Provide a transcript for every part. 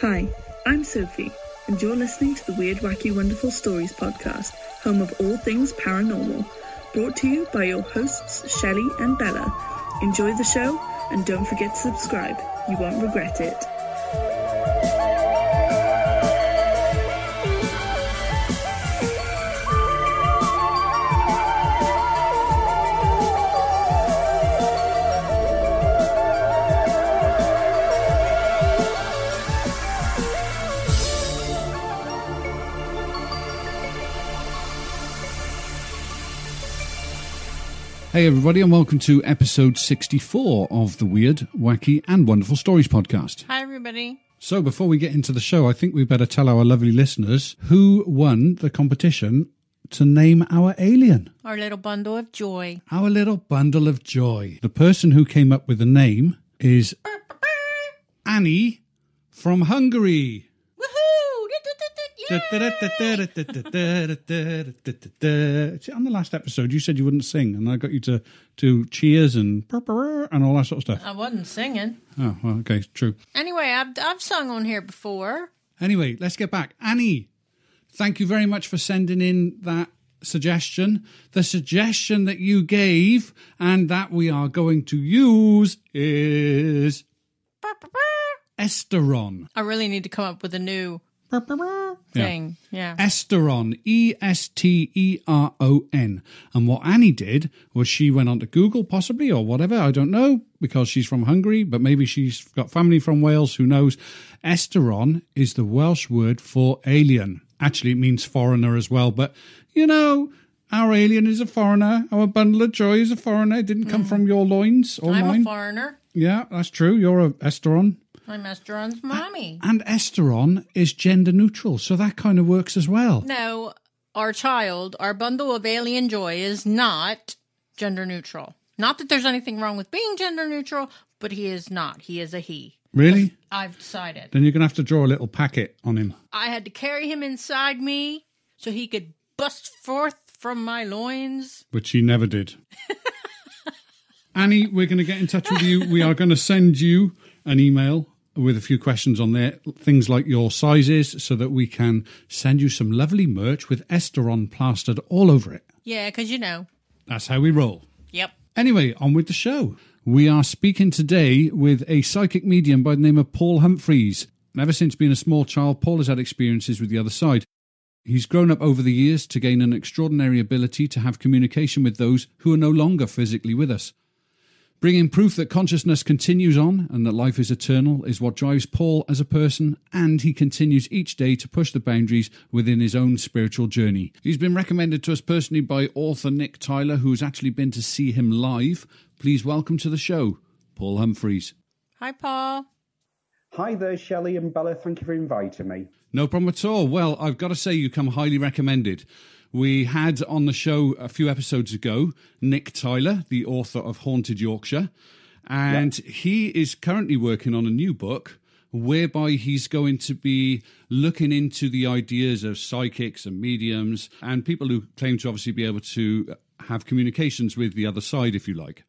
Hi, I'm Sophie, and you're listening to the Weird, Wacky, Wonderful Stories podcast, home of all things paranormal, brought to you by your hosts, Shelley and Bella. Enjoy the show, and don't forget to subscribe. You won't regret it. Hey, everybody, and welcome to episode 64 of the Weird, Wacky, and Wonderful Stories podcast. Hi, everybody. So, before we get into the show, I think we better tell our lovely listeners who won the competition to name our alien, Our little bundle of joy. our little bundle of joy. The person who came up with the name is Annie from Hungary. See, on the last episode, you said you wouldn't sing, and I got you to do cheers and and all that sort of stuff. I wasn't singing. Oh, well, okay, true. Anyway, I've, I've sung on here before. Anyway, let's get back. Annie, thank you very much for sending in that suggestion. The suggestion that you gave and that we are going to use is Esteron. I really need to come up with a new thing. Yeah. Esteron, E S T E R O N. And what Annie did was she went onto Google, possibly, or whatever, I don't know, because she's from Hungary, but maybe she's got family from Wales, who knows. Esteron is the Welsh word for alien. Actually, it means foreigner as well, but you know. Our alien is a foreigner. Our bundle of joy is a foreigner. It didn't come mm. from your loins or I'm mine. a foreigner. yeah, that's true. You're a Esteron. I'm Esteron's mommy. And Esteron is gender neutral, so that kind of works as well. No, our child, our bundle of alien joy is not gender neutral. Not that there's anything wrong with being gender neutral, but he is not. He is a he. Really? I've decided. Then you're going to have to draw a little packet on him. I had to carry him inside me so he could bust forth from my loins. which he never did. Annie, we're going to get in touch with you. We are going to send you an email with a few questions on there, things like your sizes, so that we can send you some lovely merch with Esteron plastered all over it. Yeah, because you know. That's how we roll. Yep. Anyway, on with the show. We are speaking today with a psychic medium by the name of Paul Humphreys. And ever since being a small child, Paul has had experiences with the other side. He's grown up over the years to gain an extraordinary ability to have communication with those who are no longer physically with us. Bringing proof that consciousness continues on and that life is eternal is what drives Paul as a person, and he continues each day to push the boundaries within his own spiritual journey. He's been recommended to us personally by author Nick Tyler, who's actually been to see him live. Please welcome to the show, Paul Humphreys. Hi, Paul. Hi there, Shelley and Bella. Thank you for inviting me. No problem at all. Well, I've got to say, you come highly recommended. We had on the show a few episodes ago Nick Tyler, the author of Haunted Yorkshire, and he is currently working on a new book whereby he's going to be looking into the ideas of psychics and mediums and people who claim to obviously be able to have communications with the other side, if you like.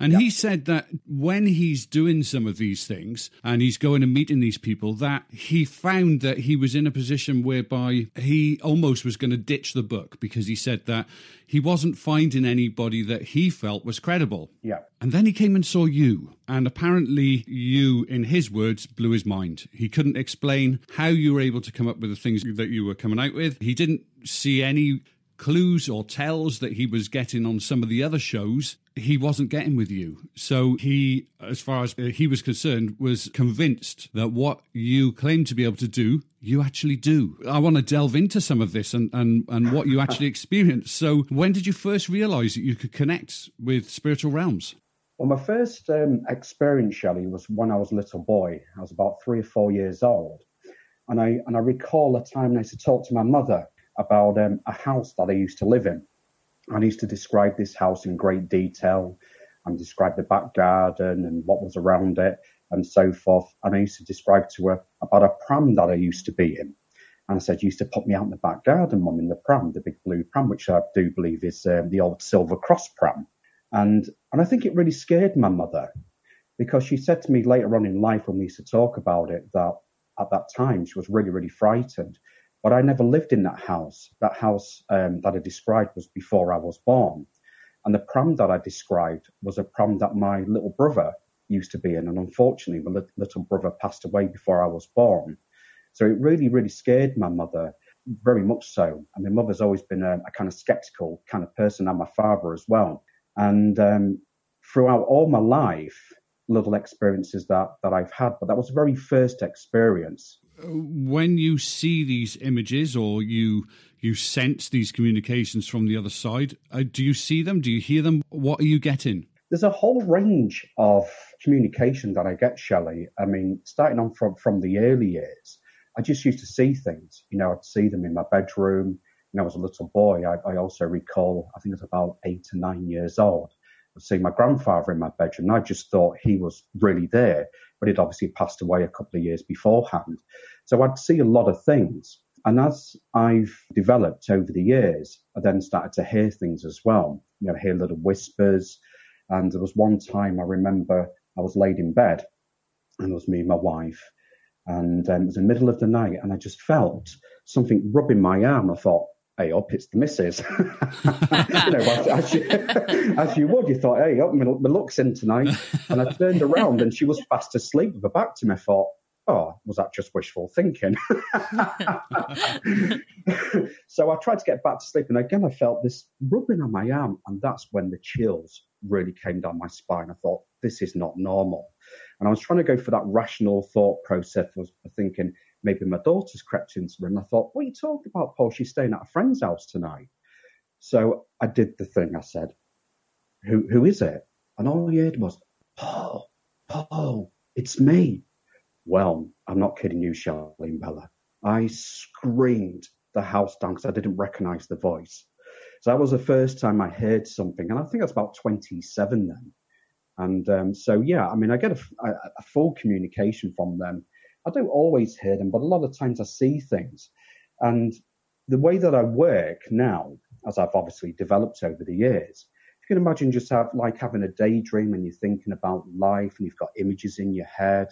And he said that when he's doing some of these things and he's going and meeting these people, that he found that he was in a position whereby he almost was going to ditch the book because he said that he wasn't finding anybody that he felt was credible. Yeah. And then he came and saw you. And apparently, you, in his words, blew his mind. He couldn't explain how you were able to come up with the things that you were coming out with. He didn't see any clues or tells that he was getting on some of the other shows he wasn't getting with you. So he as far as he was concerned was convinced that what you claim to be able to do you actually do. I want to delve into some of this and and, and what you actually experienced. So when did you first realize that you could connect with spiritual realms? Well, my first um, experience, Shelley, was when I was a little boy. I was about three or four years old, and I and I recall a time when I used to talk to my mother about um, a house that I used to live in. I used to describe this house in great detail and describe the back garden and what was around it and so forth. And I used to describe to her about a pram that I used to be in. And I said, you used to put me out in the back garden, Mum, in the pram, the big blue pram, which I do believe is um, the old Silver Cross pram. And, and I think it really scared my mother because she said to me later on in life when we used to talk about it that at that time. She was really, really frightened. But I never lived in that house. That house um, that I described was before I was born. And the pram that I described was a pram that my little brother used to be in. And unfortunately, my little brother passed away before I was born. So it really, really scared my mother, very much so. And my mother's always been a, a kind of skeptical kind of person, and my father as well. And um, throughout all my life, little experiences that, that I've had, but that was the very first experience. When you see these images or you you sense these communications from the other side, uh, do you see them? Do you hear them? What are you getting? There's a whole range of communication that I get, Shelley. I mean, starting on from, from the early years, I just used to see things. You know, I'd see them in my bedroom. You know, as a little boy, I, I also recall, I think I was about eight or nine years old. See my grandfather in my bedroom. And I just thought he was really there, but he'd obviously passed away a couple of years beforehand. So I'd see a lot of things. And as I've developed over the years, I then started to hear things as well. You know, hear little whispers. And there was one time I remember I was laid in bed and it was me and my wife. And um, it was the middle of the night and I just felt something rubbing my arm. I thought, hey up, it's the missus. you know, as, as, you, as, you, would, you thought, hey up, my, my luck's in tonight. And I turned around and she was fast asleep with her back to me. I thought, oh, was that just wishful thinking? so I tried to get back to sleep, and again I felt this rubbing on my arm, and that's when the chills really came down my spine. I thought, this is not normal. And I was trying to go for that rational thought process of thinking, maybe my daughter's crept into her. And I thought, what are you talking about, Paul? She's staying at a friend's house tonight. So I did the thing. I said, who, who is it? And all I heard was, Paul, Paul, it's me. Well, I'm not kidding you, Shelley and Bella. I screamed the house down because I didn't recognize the voice. So that was the first time I heard something. And I think was about 27 then. And um, so, yeah, I mean, I get a, a, a full communication from them I don't always hear them, but a lot of times I see things. And the way that I work now, as I've obviously developed over the years, if you can imagine just have like having a daydream and you're thinking about life and you've got images in your head.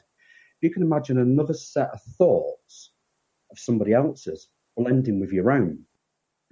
You can imagine another set of thoughts of somebody else's blending with your own.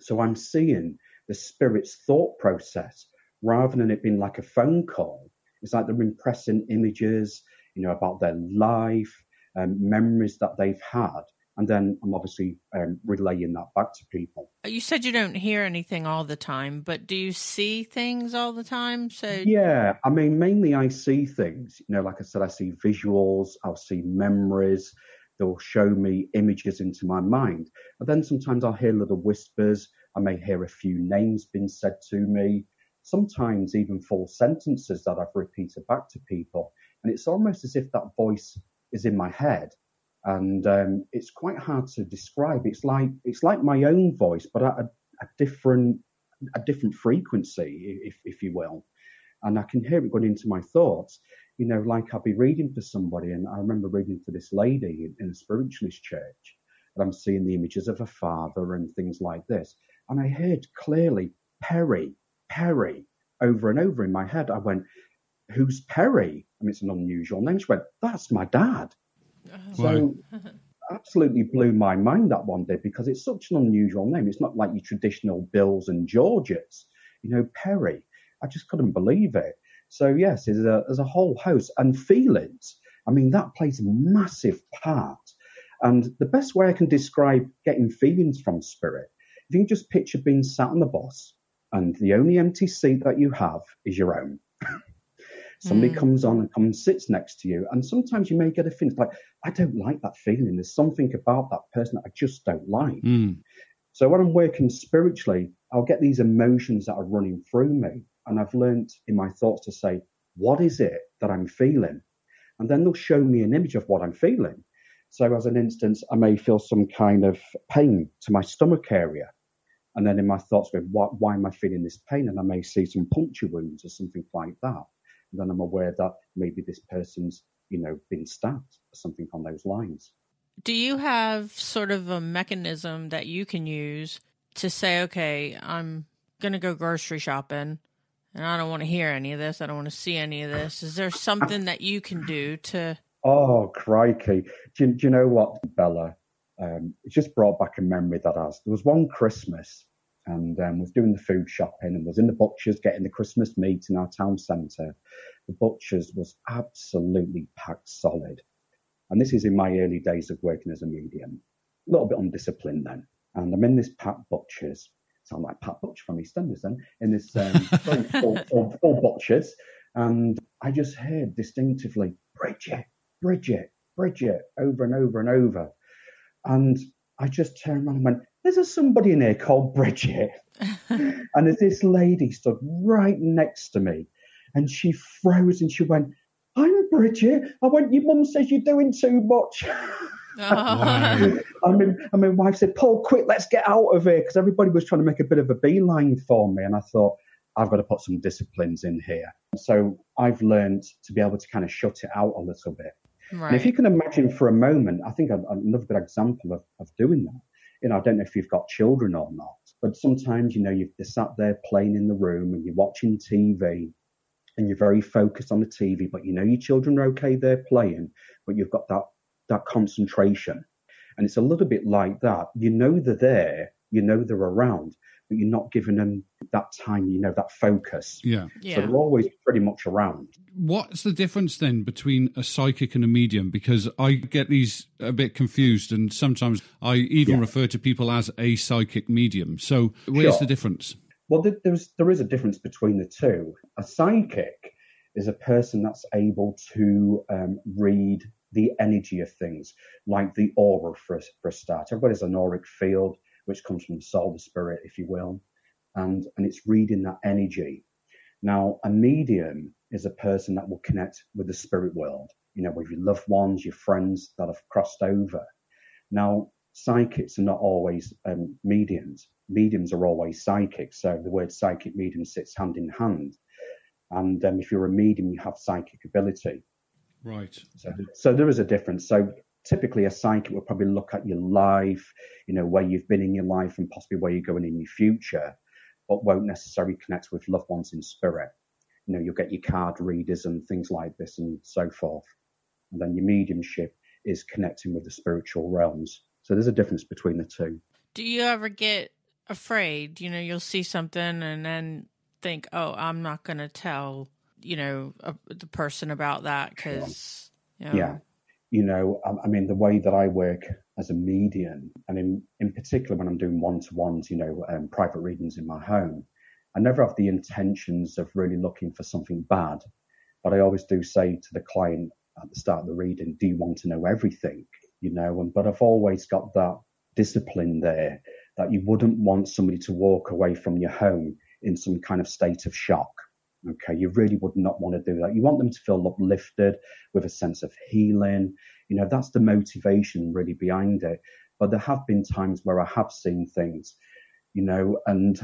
So I'm seeing the spirit's thought process rather than it being like a phone call. It's like they're impressing images, you know, about their life, um, memories that they've had. And then I'm obviously um, relaying that back to people. You said you don't hear anything all the time, but do you see things all the time? So yeah, I mean, mainly I see things. You know, like I said, I see visuals, I'll see memories. They'll show me images into my mind. And then sometimes I'll hear little whispers. I may hear a few names being said to me. Sometimes even full sentences that I've repeated back to people. And it's almost as if that voice is in my head, and um, it's quite hard to describe. It's like it's like my own voice, but at a, a different a different frequency, if if you will, and I can hear it going into my thoughts. You know, like I'll be reading for somebody, and I remember reading for this lady in, in a spiritualist church, and I'm seeing the images of her father and things like this, and I heard clearly Perry, Perry, over and over in my head. I went, who's Perry? I mean, it's an unusual name. She went, that's my dad. Oh. So absolutely blew my mind that one day because it's such an unusual name. It's not like your traditional Bills and Georges, you know, Perry. I just couldn't believe it. So yes, there's a, there's a whole host and feelings. I mean, that plays a massive part. And the best way I can describe getting feelings from spirit, if you can just picture being sat on the bus and the only empty seat that you have is your own. Somebody mm. comes on and comes and sits next to you, and sometimes you may get a feeling like, I don't like that feeling. There's something about that person that I just don't like. Mm. So when I'm working spiritually, I'll get these emotions that are running through me, and I've learned in my thoughts to say, what is it that I'm feeling? And then they'll show me an image of what I'm feeling. So, as an instance, I may feel some kind of pain to my stomach area. And then in my thoughts, why, why am I feeling this pain? And I may see some puncture wounds or something like that then I'm aware that maybe this person's, you know, been stabbed or something on those lines. Do you have sort of a mechanism that you can use to say, okay, I'm going to go grocery shopping and I don't want to hear any of this. I don't want to see any of this. Is there something that you can do to Oh, crikey. Do, do you know what, Bella? Um, it just brought back a memory that has. There was one Christmas and um, was doing the food shopping and was in the butcher's getting the Christmas meat in our town centre. The butcher's was absolutely packed solid. And this is in my early days of working as a medium. A little bit undisciplined then. And I'm in this packed butcher's. Sound like Pat Butcher from EastEnders then. In this um, full, full, full butcher's. And I just heard distinctively, Bridget, Bridget, Bridget, over and over and over. And I just turned around and went, There's a somebody in here called Bridget. and there's this lady stood right next to me. And she froze and she went, I'm Bridget. I went, Your mum says you're doing too much. Wow. I mean, I mean, wife said, Paul, quick, let's get out of here because everybody was trying to make a bit of a beeline for me. And I thought, I've got to put some disciplines in here. So I've learned to be able to kind of shut it out a little bit. Right. And if you can imagine for a moment, I think another good example of, of doing that, you know, I don't know if you've got children or not, but sometimes, you know, you've sat there playing in the room and you're watching TV and you're very focused on the TV, but you know your children are okay, they're playing, but you've got that, that concentration. And it's a little bit like that. You know they're there, you know they're around, but you're not giving them that time, you know, that focus. yeah. yeah. So they're always pretty much around. What's the difference then between a psychic and a medium? Because I get these a bit confused, and sometimes I even Yeah. refer to people as a psychic medium. So where's Sure. the difference? Well, there's, there is a difference between the two. A psychic is a person that's able to um, read the energy of things, like the aura for a, for a start. Everybody's an auric field, which comes from the soul, the spirit, if you will, and, and it's reading that energy. Now, a medium is a person that will connect with the spirit world, you know, with your loved ones, your friends that have crossed over. Now, psychics are not always um, mediums. Mediums are always psychics. So the word psychic medium sits hand in hand. And um, if you're a medium, you have psychic ability. Right. So, so there is a difference. So typically, a psychic will probably look at your life, you know, where you've been in your life and possibly where you're going in your future, but won't necessarily connect with loved ones in spirit. You know, you'll get your card readers and things like this and so forth. And then your mediumship is connecting with the spiritual realms. So there's a difference between the two. Do you ever get afraid? You know, you'll see something and then think, "Oh, I'm not going to tell." You know, uh, the person about that because you know, Yeah. You know, I, I mean, the way that I work as a medium, and in, in particular when I'm doing one to ones, you know, um, private readings in my home, I never have the intentions of really looking for something bad. But I always do say to the client at the start of the reading, do you want to know everything? You know, and but I've always got that discipline there that you wouldn't want somebody to walk away from your home in some kind of state of shock. Okay, you really would not want to do that. You want them to feel uplifted with a sense of healing. You know, that's the motivation really behind it. But there have been times where I have seen things, you know, and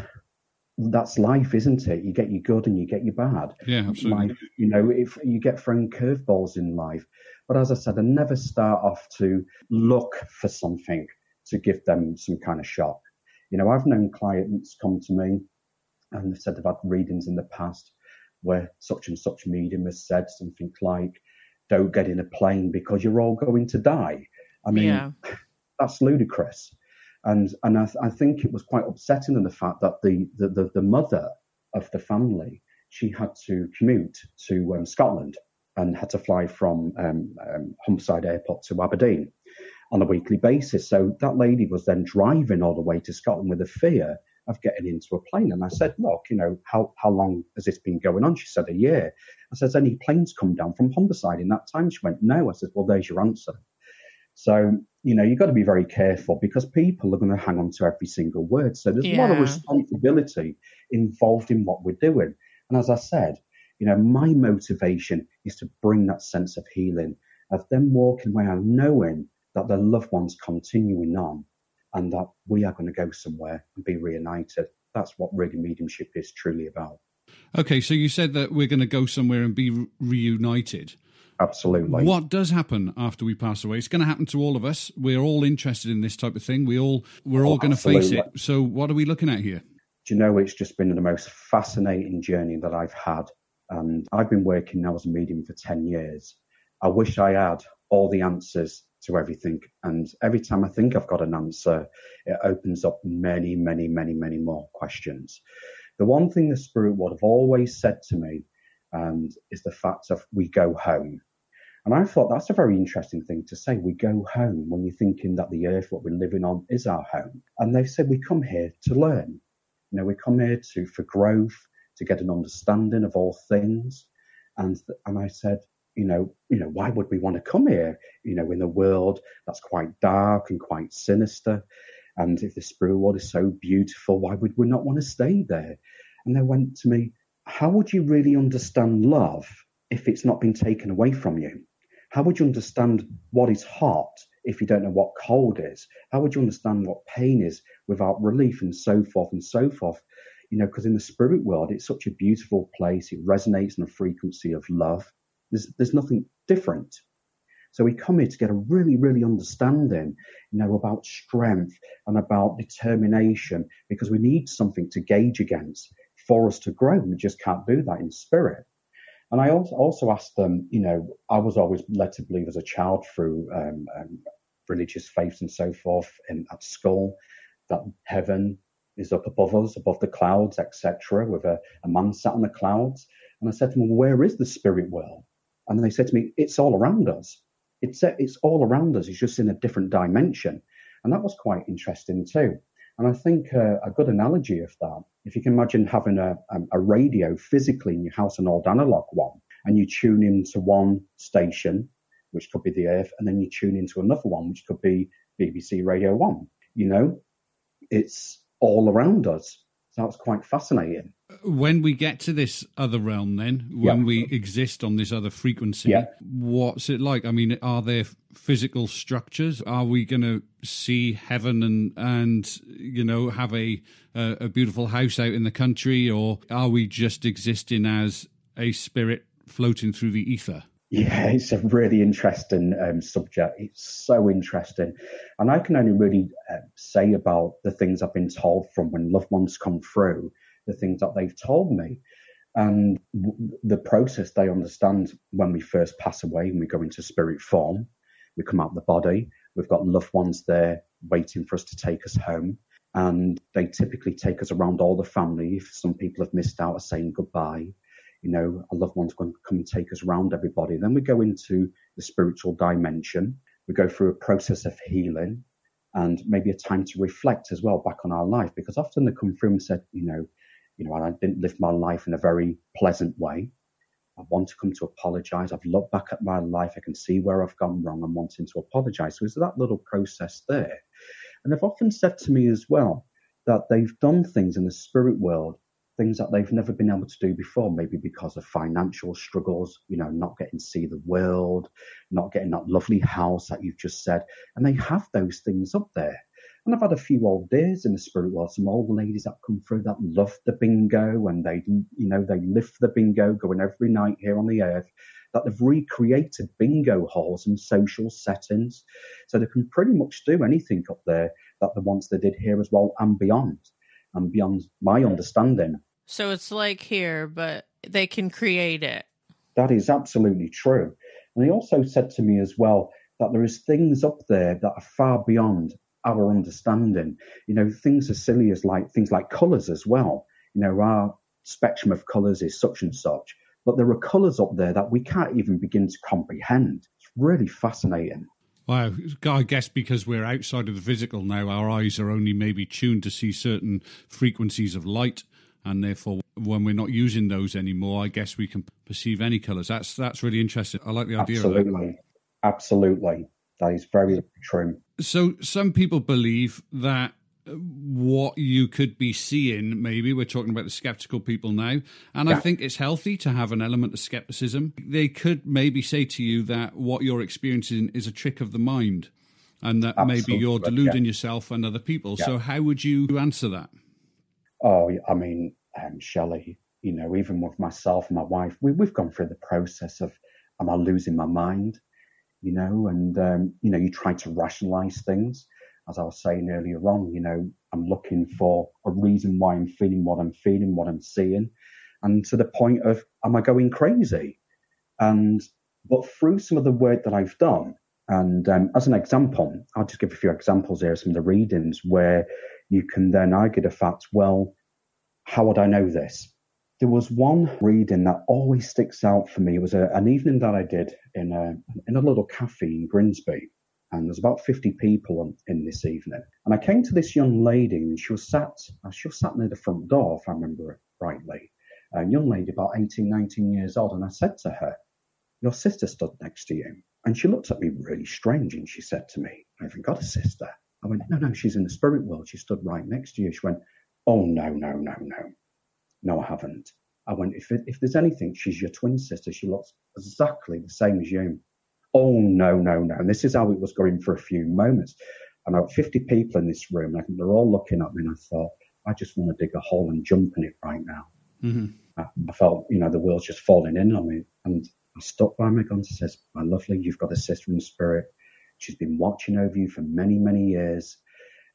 that's life, isn't it? You get your good and you get your bad. Yeah, absolutely. Life, you know, if you get thrown curveballs in life. But as I said, I never start off to look for something to give them some kind of shock. You know, I've known clients come to me and they've said they've had readings in the past where such and such medium has said something like, don't get in a plane because you're all going to die. I mean, yeah, that's ludicrous. And and I, I think it was quite upsetting in the fact that the, the, the, the mother of the family, she had to commute to um, Scotland and had to fly from um, um, Humberside Airport to Aberdeen on a weekly basis. So that lady was then driving all the way to Scotland with a fear of getting into a plane. And I said, look, you know, how, how long has this been going on? She said, a year. I said, any planes come down from Humberside in that time? She went, no. I said, well, there's your answer. So, you know, you've got to be very careful because people are going to hang on to every single word. So there's a lot of responsibility involved in what we're doing. And as I said, you know, my motivation is to bring that sense of healing, of them walking away and knowing that their loved ones continuing on and that we are going to go somewhere and be reunited. That's what really mediumship is truly about. Okay, so you said that we're going to go somewhere and be re- reunited. Absolutely. What does happen after we pass away? It's going to happen to all of us. We're all interested in this type of thing. We all we're all Oh, going to face it. So what are we looking at here? do you know it's just been the most fascinating journey that I've had. And I've been working now as a medium for 10 years. I wish I had all the answers to everything. And every time I think I've got an answer, it opens up many, many, many, many more questions. The one thing the Spirit would have always said to me and is the fact of we go home. And I thought that's a very interesting thing to say. We go home when you're thinking that the earth, what we're living on, is our home. And they've said we come here to learn. You know, we come here to for growth, to get an understanding of all things. And and I said, you know, you know, why would we want to come here? You know, in a world that's quite dark and quite sinister. And if the spirit world is so beautiful, why would we not want to stay there? And they went to me, how would you really understand love if it's not been taken away from you? How would you understand what is hot if you don't know what cold is? How would you understand what pain is without relief and so forth and so forth? You know, because in the spirit world, it's such a beautiful place. It resonates on a frequency of love. There's, there's nothing different. So we come here to get a really, really understanding, you know, about strength and about determination because we need something to gauge against for us to grow. We just can't do that in spirit. And I also, asked them, you know, I was always led to believe as a child through um, um, religious faiths and so forth in, at school that heaven is up above us, above the clouds, etc., with a, a man sat on the clouds. And I said to them, well, where is the spirit world? And then they said to me, it's all around us. It's, it's all around us. It's just in a different dimension. And that was quite interesting too. And I think uh, a good analogy of that, if you can imagine having a, um, a radio physically in your house, an old analog one, and you tune into one station, which could be the Earth, and then you tune into another one, which could be BBC Radio 1. You know, it's all around us. So that's quite fascinating. When we get to this other realm, then, when yeah. we exist on this other frequency, yeah. what's it like? I mean, are there physical structures? Are we going to see heaven and, and you know, have a, a, a beautiful house out in the country, or are we just existing as a spirit floating through the ether? Yeah, it's a really interesting um, subject. It's so interesting. And I can only really uh, say about the things I've been told from when loved ones come through, the things that they've told me. And the process they understand when we first pass away and we go into spirit form, we come out the body, we've got loved ones there waiting for us to take us home. And they typically take us around all the family. If some people have missed out, are saying goodbye you know, a loved one's going to come and take us around everybody. Then we go into the spiritual dimension. We go through a process of healing and maybe a time to reflect as well back on our life because often they come through and said, you know, you know, I didn't live my life in a very pleasant way. I want to come to apologize. I've looked back at my life. I can see where I've gone wrong I'm wanting to apologize. So it's that little process there. And they've often said to me as well that they've done things in the spirit world things that they've never been able to do before, maybe because of financial struggles, you know, not getting to see the world, not getting that lovely house that you've just said. And they have those things up there. And I've had a few old days in the spirit world, some old ladies that come through that love the bingo and they, you know, they live the bingo going every night here on the earth, that they've recreated bingo halls and social settings. So they can pretty much do anything up there that the ones they did here as well and beyond and beyond my understanding. So it's like here, but they can create it. That is absolutely true. And he also said to me as well that there is things up there that are far beyond our understanding. You know, things as silly as like things like colours as well. You know, our spectrum of colours is such and such, but there are colours up there that we can't even begin to comprehend. It's really fascinating. Well, I guess because we're outside of the physical now, our eyes are only maybe tuned to see certain frequencies of light, and therefore, when we're not using those anymore, I guess we can perceive any colours. That's that's really interesting. I like the idea. Absolutely, absolutely, that is very true. So, some people believe that what you could be seeing. Maybe we're talking about the skeptical people now, and yeah. I think it's healthy to have an element of skepticism. They could maybe say to you that what you're experiencing is a trick of the mind, and that Absolutely. maybe you're deluding yeah. yourself and other people. Yeah. So, how would you answer that? Oh, I mean, um, Shelley, you know, even with myself and my wife, we, have gone through the process of, am I losing my mind? You know, and um, you know, you try to rationalize things as I was saying earlier on, you know, I'm looking for a reason why I'm feeling what I'm feeling, what I'm seeing, and to the point of, am I going crazy? And But through some of the work that I've done, and um, as an example, I'll just give a few examples here, some of the readings where you can then argue the fact, well, how would I know this? There was one reading that always sticks out for me. It was a, an evening that I did in a, in a little cafe in Grimsby. And there's about 50 people in this evening. And I came to this young lady and she was sat, uh, she was sat near the front door, if I remember it rightly. A young lady about 18, 19 years old. And I said to her, your sister stood next to you. And she looked at me really strange and she said to me, I haven't got a sister. I went, no, no, she's in the spirit world. She stood right next to you. She went, oh, no, no, no, no. No, I haven't. I went, if, if there's anything, she's your twin sister. She looks exactly the same as you. Oh, no, no, no. And this is how it was going for a few moments. And I got 50 people in this room. And they're all looking at me. And I thought, I just want to dig a hole and jump in it right now. Mm-hmm. I, I, felt, you know, the world's just falling in on me. And I stopped by my guns and says, My lovely, you've got a sister in spirit. She's been watching over you for many, many years.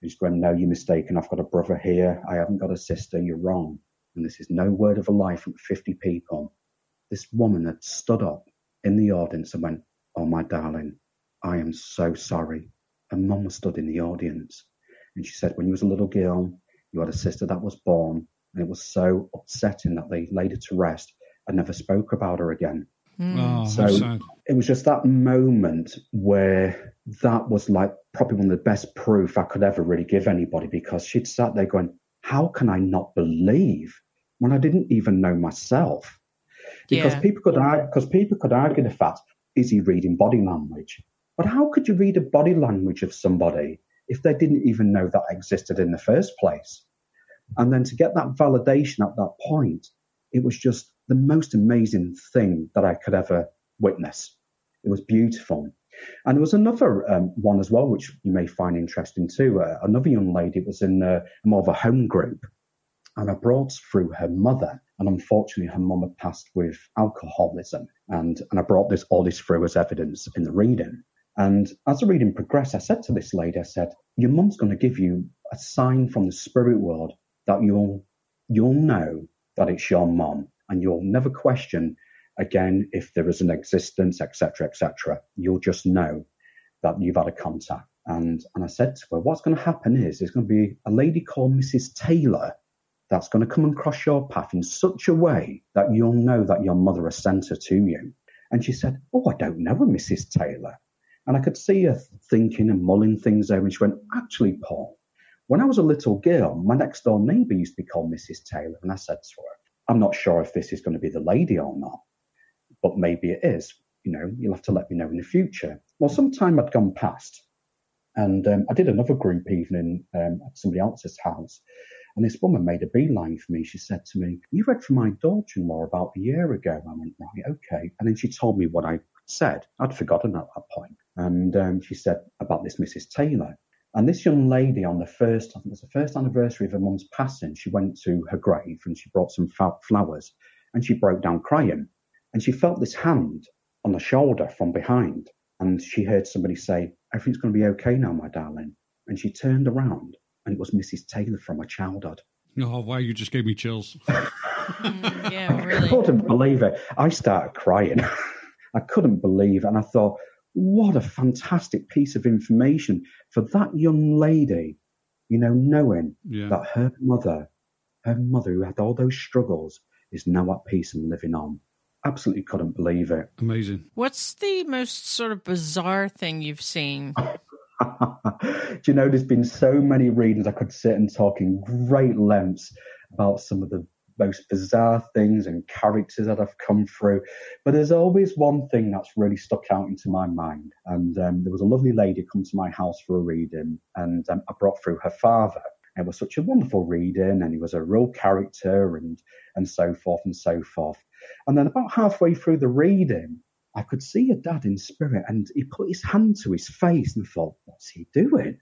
And she's going, No, you're mistaken. I've got a brother here. I haven't got a sister. You're wrong. And this is no word of a lie from 50 people. This woman had stood up in the audience and went, Oh, my darling, I am so sorry. And mum stood in the audience. And she said, When you was a little girl, you had a sister that was born. And it was so upsetting that they laid her to rest and never spoke about her again. Mm. Oh, so it was just that moment where that was like probably one of the best proof I could ever really give anybody because she'd sat there going, How can I not believe when I didn't even know myself? Because yeah. people could argue, because people could argue the fact, is he reading body language? But how could you read a body language of somebody if they didn't even know that existed in the first place? And then to get that validation at that point, it was just the most amazing thing that I could ever witness. It was beautiful. And there was another um, one as well, which you may find interesting too. Uh, another young lady was in uh, more of a home group, and I brought through her mother. And unfortunately, her mum had passed with alcoholism. And, and I brought this all this through as evidence in the reading. And as the reading progressed, I said to this lady, I said, Your mum's going to give you a sign from the spirit world that you'll you'll know that it's your mum and you'll never question again if there is an existence, etc., etc. You'll just know that you've had a contact. And and I said to her, what's going to happen is there's going to be a lady called Mrs. Taylor that's going to come and cross your path in such a way that you'll know that your mother has sent her to you. And she said, Oh, I don't know a Mrs. Taylor. And I could see her thinking and mulling things over. And she went, Actually, Paul, when I was a little girl, my next door neighbour used to be called Mrs. Taylor. And I said to her, I'm not sure if this is going to be the lady or not, but maybe it is. You know, you'll have to let me know in the future. Well, some time had gone past, and um, I did another group evening um, at somebody else's house. And this woman made a beeline for me. She said to me, You read from my daughter in law about a year ago. I went, Right, okay. And then she told me what I said. I'd forgotten at that point. And um, she said about this Mrs. Taylor. And this young lady, on the first, I think it was the first anniversary of her mum's passing, she went to her grave and she brought some flowers and she broke down crying. And she felt this hand on the shoulder from behind. And she heard somebody say, Everything's going to be okay now, my darling. And she turned around and it was Mrs. Taylor from her childhood. Oh, wow, you just gave me chills. mm, yeah, really. I couldn't believe it. I started crying. I couldn't believe it. And I thought, what a fantastic piece of information for that young lady, you know, knowing yeah. that her mother, her mother who had all those struggles, is now at peace and living on. Absolutely couldn't believe it. Amazing. What's the most sort of bizarre thing you've seen? Do you know, there's been so many readings I could sit and talk in great lengths about some of the most bizarre things and characters that I've come through. But there's always one thing that's really stuck out into my mind. And um, there was a lovely lady come to my house for a reading, and um, I brought through her father. It was such a wonderful reading, and he was a real character, and and so forth and so forth. And then about halfway through the reading, I could see a dad in spirit, and he put his hand to his face and thought, "What's he doing?"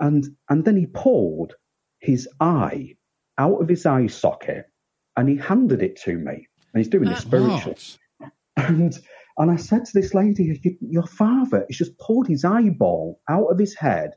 And and then he pulled his eye out of his eye socket and he handed it to me. And he's doing it spiritual. And and I said to this lady, Your father has just pulled his eyeball out of his head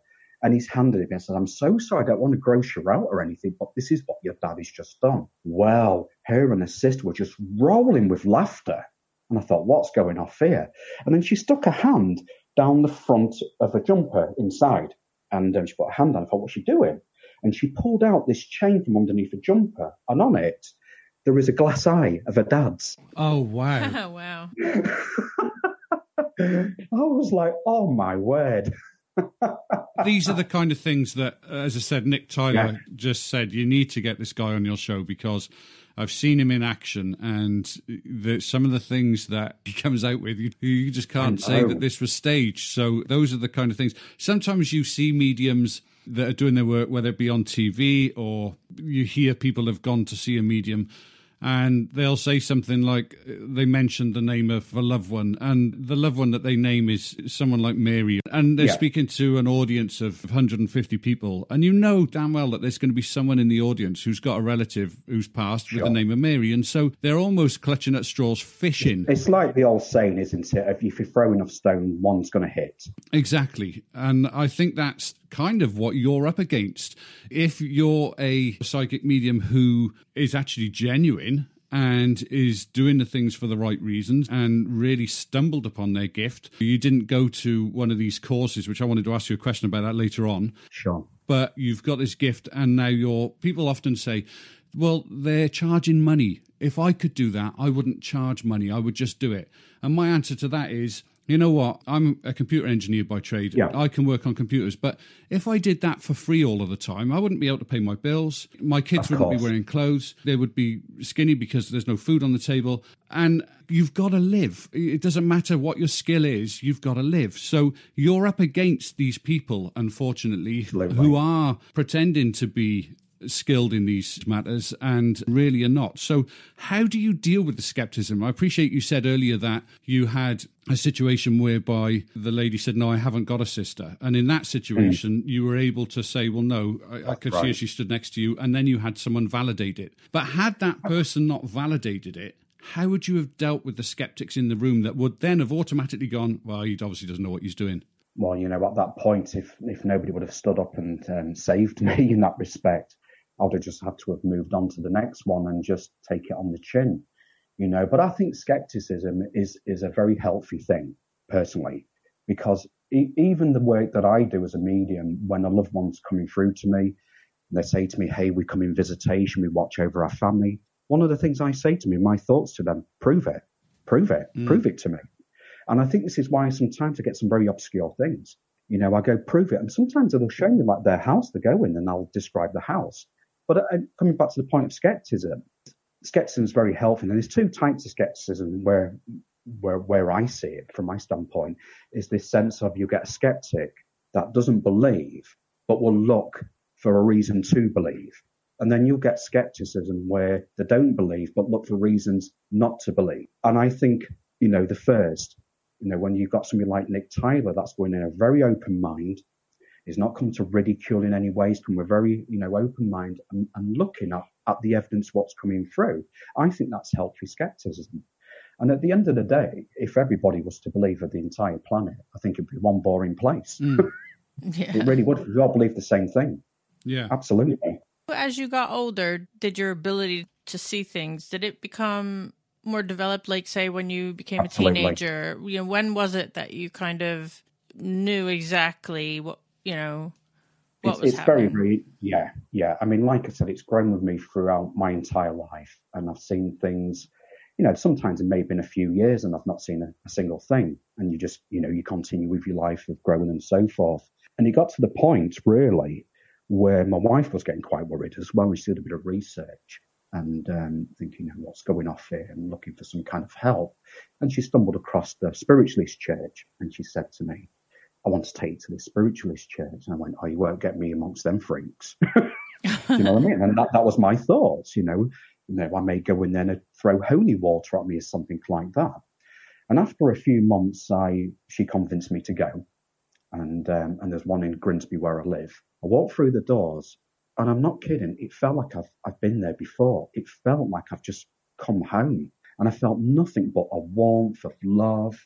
and he's handed it me. I said, I'm so sorry, I don't want to gross you out or anything, but this is what your dad has just done. Well, her and her sister were just rolling with laughter. And I thought, what's going off here? And then she stuck her hand down the front of a jumper inside. And um, she put her hand down. I thought, what's she doing? And she pulled out this chain from underneath the jumper. And on it, there was a glass eye of her dad's. Oh, wow. Oh, wow. I was like, oh my word. These are the kind of things that, as I said, Nick Tyler Yeah. just said, you need to get this guy on your show because I've seen him in action and the, some of the things that he comes out with, you, you just can't say that this was staged. So those are the kind of things. Sometimes you see mediums that are doing their work, whether it be on TV or you hear people have gone to see a medium and they'll say something like they mentioned the name of a loved one and the loved one that they name is someone like mary and they're Yeah. speaking to an audience of 150 people and you know damn well that there's going to be someone in the audience who's got a relative who's passed with the name of mary and so they're almost clutching at straws fishing It's like the old saying, isn't it? If you throw enough stone, one's going to hit. Exactly. And I think that's kind of what you're up against. If you're a psychic medium who is actually genuine and is doing the things for the right reasons and really stumbled upon their gift, you didn't go to one of these courses, which I wanted to ask you a question about that later on Sure. but you've got this gift and now you're people often say well they're charging money if i could do that i wouldn't charge money i would just do it and my answer to that is you know what? I'm a computer engineer by trade. Yeah. i can work on computers but if i did that for free all of the time i wouldn't be able to pay my bills. My kids Of wouldn't be wearing clothes. They would be skinny because there's no food on the table. And you've got to live. It doesn't matter what your skill is you've got to live. So you're up against these people unfortunately Absolutely. who are pretending to be skilled in these matters and really are not. So, how do you deal with the skepticism? I appreciate you said earlier that you had a situation whereby the lady said, No, I haven't got a sister. And in that situation, you were able to say, Well, no, I, I could see her, she stood next to you. And then you had someone validate it. But had that person not validated it, how would you have dealt with the skeptics in the room that would then have automatically gone, Well, he obviously doesn't know what he's doing? Well, you know, at that point, if if nobody would have stood up and um, saved me in that respect, I would have just had to have moved on to the next one and just take it on the chin, you know. But I think skepticism is is a very healthy thing, personally, because e- even the work that I do as a medium, when a loved one's coming through to me, they say to me, "Hey, we come in visitation, we watch over our family." One of the things I say to me, my thoughts to them, prove it, prove it, mm. prove it to me. And I think this is why sometimes I get some very obscure things. You know, I go prove it, and sometimes they'll show me like their house they go in, and I'll describe the house. But uh, coming back to the point of skepticism, skepticism is very healthy, and there's two types of skepticism where where where I see it from my standpoint is this sense of you get a skeptic that doesn't believe but will look for a reason to believe. And then you'll get skepticism where they don't believe but look for reasons not to believe. And I think, you know, the first, you know, when you've got somebody like Nick Tyler that's going in a very open mind, he's not come to ridicule in any ways. he's come with a very, you know, open mind and, and looking at, at the evidence, what's coming through. I think that's healthy skepticism. And at the end of the day, if everybody was to believe of the entire planet, I think it'd be one boring place. Mm. Yeah. It really would. We all believe the same thing. Yeah. Absolutely. As you got older, did your ability to see things did it become more developed? Like, say, when you became Absolutely. a teenager, you know, when was it that you kind of knew exactly what you know what it's, was it's very, very, yeah, yeah. I mean, like I said, it's grown with me throughout my entire life, and I've seen things. You know, sometimes it may have been a few years, and I've not seen a, a single thing, and you just, you know, you continue with your life of growing and so forth. And it got to the point, really, where my wife was getting quite worried as well. We did a bit of research and um, thinking, what's going off here, and looking for some kind of help. And she stumbled across the spiritualist church, and she said to me, I want to take to this spiritualist church. And I went, Oh, you won't get me amongst them freaks. you know what I mean? And that, that was my thoughts, you know. You know, I may go in there and throw holy water at me or something like that. And after a few months, I she convinced me to go. And um, and there's one in Grimsby where I live. I walked through the doors, and I'm not kidding. It felt like I've I've been there before. It felt like I've just come home, and I felt nothing but a warmth of love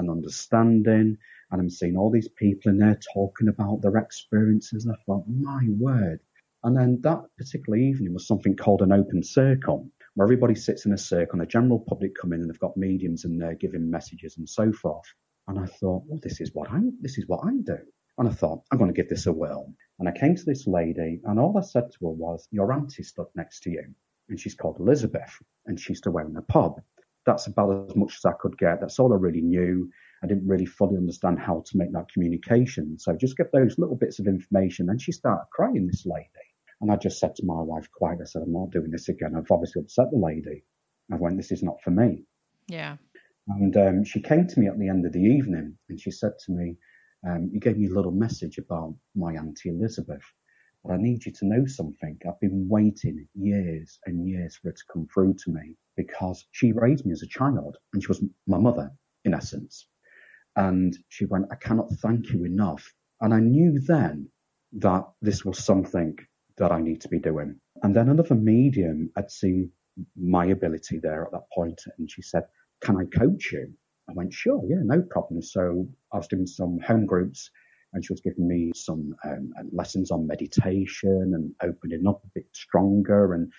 and understanding. And I'm seeing all these people in there talking about their experiences. And I thought, my word. And then that particular evening was something called an open circle, where everybody sits in a circle and the general public come in and they've got mediums and they're giving messages and so forth. And I thought, well, this is what I'm, this is what I do. And I thought, I'm going to give this a whirl. And I came to this lady and all I said to her was, your auntie stood next to you and she's called Elizabeth and she used to in the pub. That's about as much as I could get. That's all I really knew. I didn't really fully understand how to make that communication. So just give those little bits of information. And she started crying, this lady. And I just said to my wife quietly, I said, I'm not doing this again. I've obviously upset the lady. I went, this is not for me. Yeah. And um, she came to me at the end of the evening and she said to me, um, You gave me a little message about my Auntie Elizabeth, but I need you to know something. I've been waiting years and years for it to come through to me because she raised me as a child and she was my mother, in essence. And she went, I cannot thank you enough. And I knew then that this was something that I need to be doing. And then another medium had seen my ability there at that point, and she said, Can I coach you? I went, Sure, yeah, no problem. So I was doing some home groups, and she was giving me some um, lessons on meditation and opening up a bit stronger and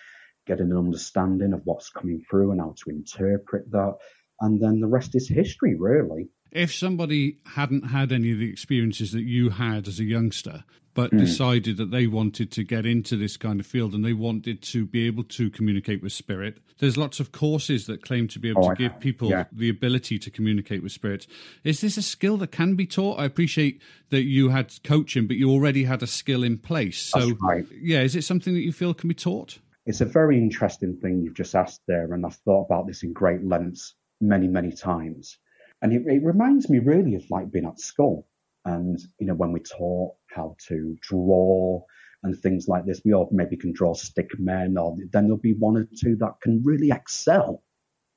getting an understanding of what's coming through and how to interpret that. And then the rest is history, really if somebody hadn't had any of the experiences that you had as a youngster, but mm. decided that they wanted to get into this kind of field and they wanted to be able to communicate with spirit, there's lots of courses that claim to be able oh, to give people yeah. the ability to communicate with spirit. Is this a skill that can be taught? I appreciate that you had coaching, but you already had a skill in place. So, right. yeah, is it something that you feel can be taught? It's a very interesting thing you've just asked there, and I've thought about this in great lengths many, many times. And it, it reminds me really of like being at school. And, you know, when we taught how to draw and things like this, we all maybe can draw stick men, or then there'll be one or two that can really excel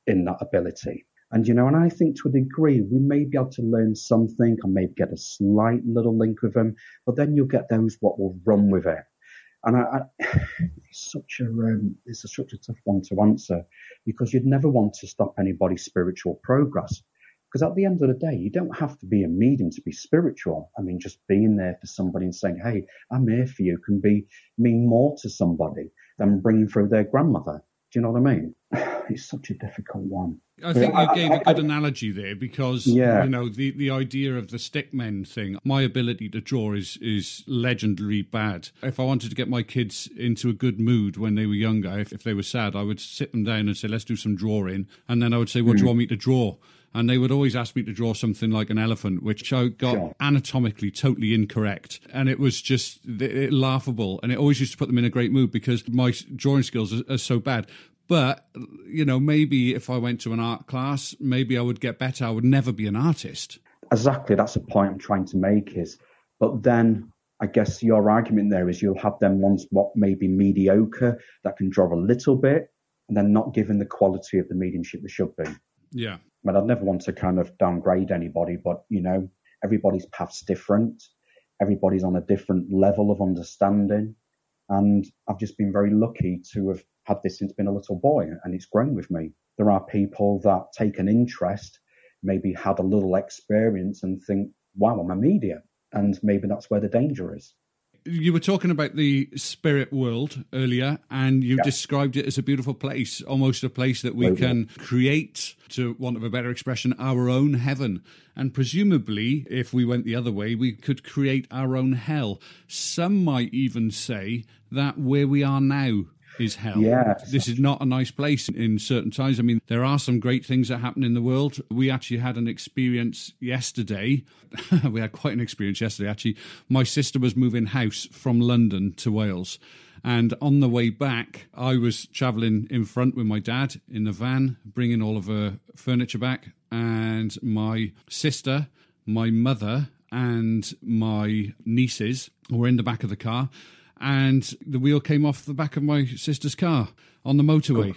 in that ability. And, you know, and I think to a degree, we may be able to learn something or maybe get a slight little link with them, but then you'll get those what will run with it. And I, I, it's such a um, it's a, such a tough one to answer because you'd never want to stop anybody's spiritual progress. Because at the end of the day, you don't have to be a medium to be spiritual. I mean, just being there for somebody and saying, Hey, I'm here for you can be mean more to somebody than bringing through their grandmother. Do you know what I mean? It's such a difficult one. I think you gave a good analogy there because yeah. you know the, the idea of the stickmen thing. My ability to draw is is legendary bad. If I wanted to get my kids into a good mood when they were younger, if, if they were sad, I would sit them down and say, "Let's do some drawing," and then I would say, "What mm. do you hmm. want me to draw?" And they would always ask me to draw something like an elephant, which I got sure. anatomically totally incorrect. And it was just it, laughable. And it always used to put them in a great mood because my drawing skills are, are so bad. But, you know, maybe if I went to an art class, maybe I would get better. I would never be an artist. Exactly. That's the point I'm trying to make is, but then I guess your argument there is you'll have them ones what may be mediocre that can draw a little bit and then not given the quality of the mediumship they should be. Yeah. But I'd never want to kind of downgrade anybody, but you know, everybody's path's different. Everybody's on a different level of understanding. And I've just been very lucky to have had this since been a little boy and it's grown with me. There are people that take an interest, maybe had a little experience and think, wow, I'm a media. And maybe that's where the danger is you were talking about the spirit world earlier, and you yeah. described it as a beautiful place, almost a place that we can create, to want of a better expression, our own heaven. And presumably, if we went the other way, we could create our own hell. Some might even say that where we are now is hell. Yeah. This is not a nice place in certain times. I mean, there are some great things that happen in the world. We actually had an experience yesterday. we had quite an experience yesterday, actually. My sister was moving house from London to Wales. And on the way back, I was traveling in front with my dad in the van, bringing all of her furniture back. And my sister, my mother, and my nieces were in the back of the car and the wheel came off the back of my sister's car on the motorway.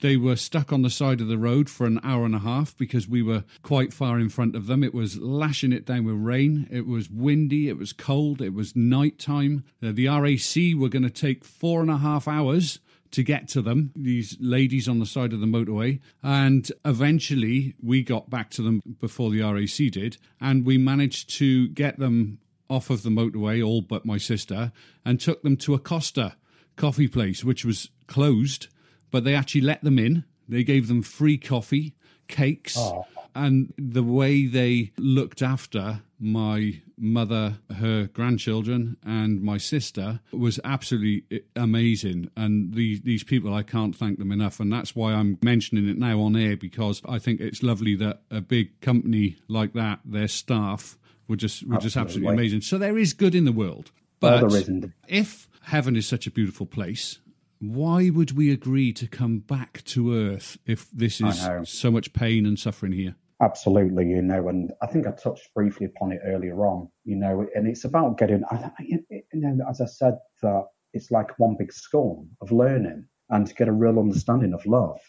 they were stuck on the side of the road for an hour and a half because we were quite far in front of them. It was lashing it down with rain. It was windy. It was cold. It was night time. Uh, the RAC were going to take four and a half hours to get to them, these ladies on the side of the motorway. And eventually we got back to them before the RAC did, and we managed to get them off of the motorway, all but my sister, and took them to a Costa coffee place, which was closed. but they actually let them in. They gave them free coffee, cakes, Oh. and the way they looked after my mother, her grandchildren, and my sister was absolutely amazing. And these these people, I can't thank them enough. And that's why I'm mentioning it now on air because I think it's lovely that a big company like that, their staff were just were just absolutely amazing. So there is good in the world, but if heaven is such a beautiful place. Why would we agree to come back to earth if this is so much pain and suffering here? Absolutely, you know, and I think I touched briefly upon it earlier on, you know, and it's about getting, you know, as I said, that it's like one big school of learning and to get a real understanding of love.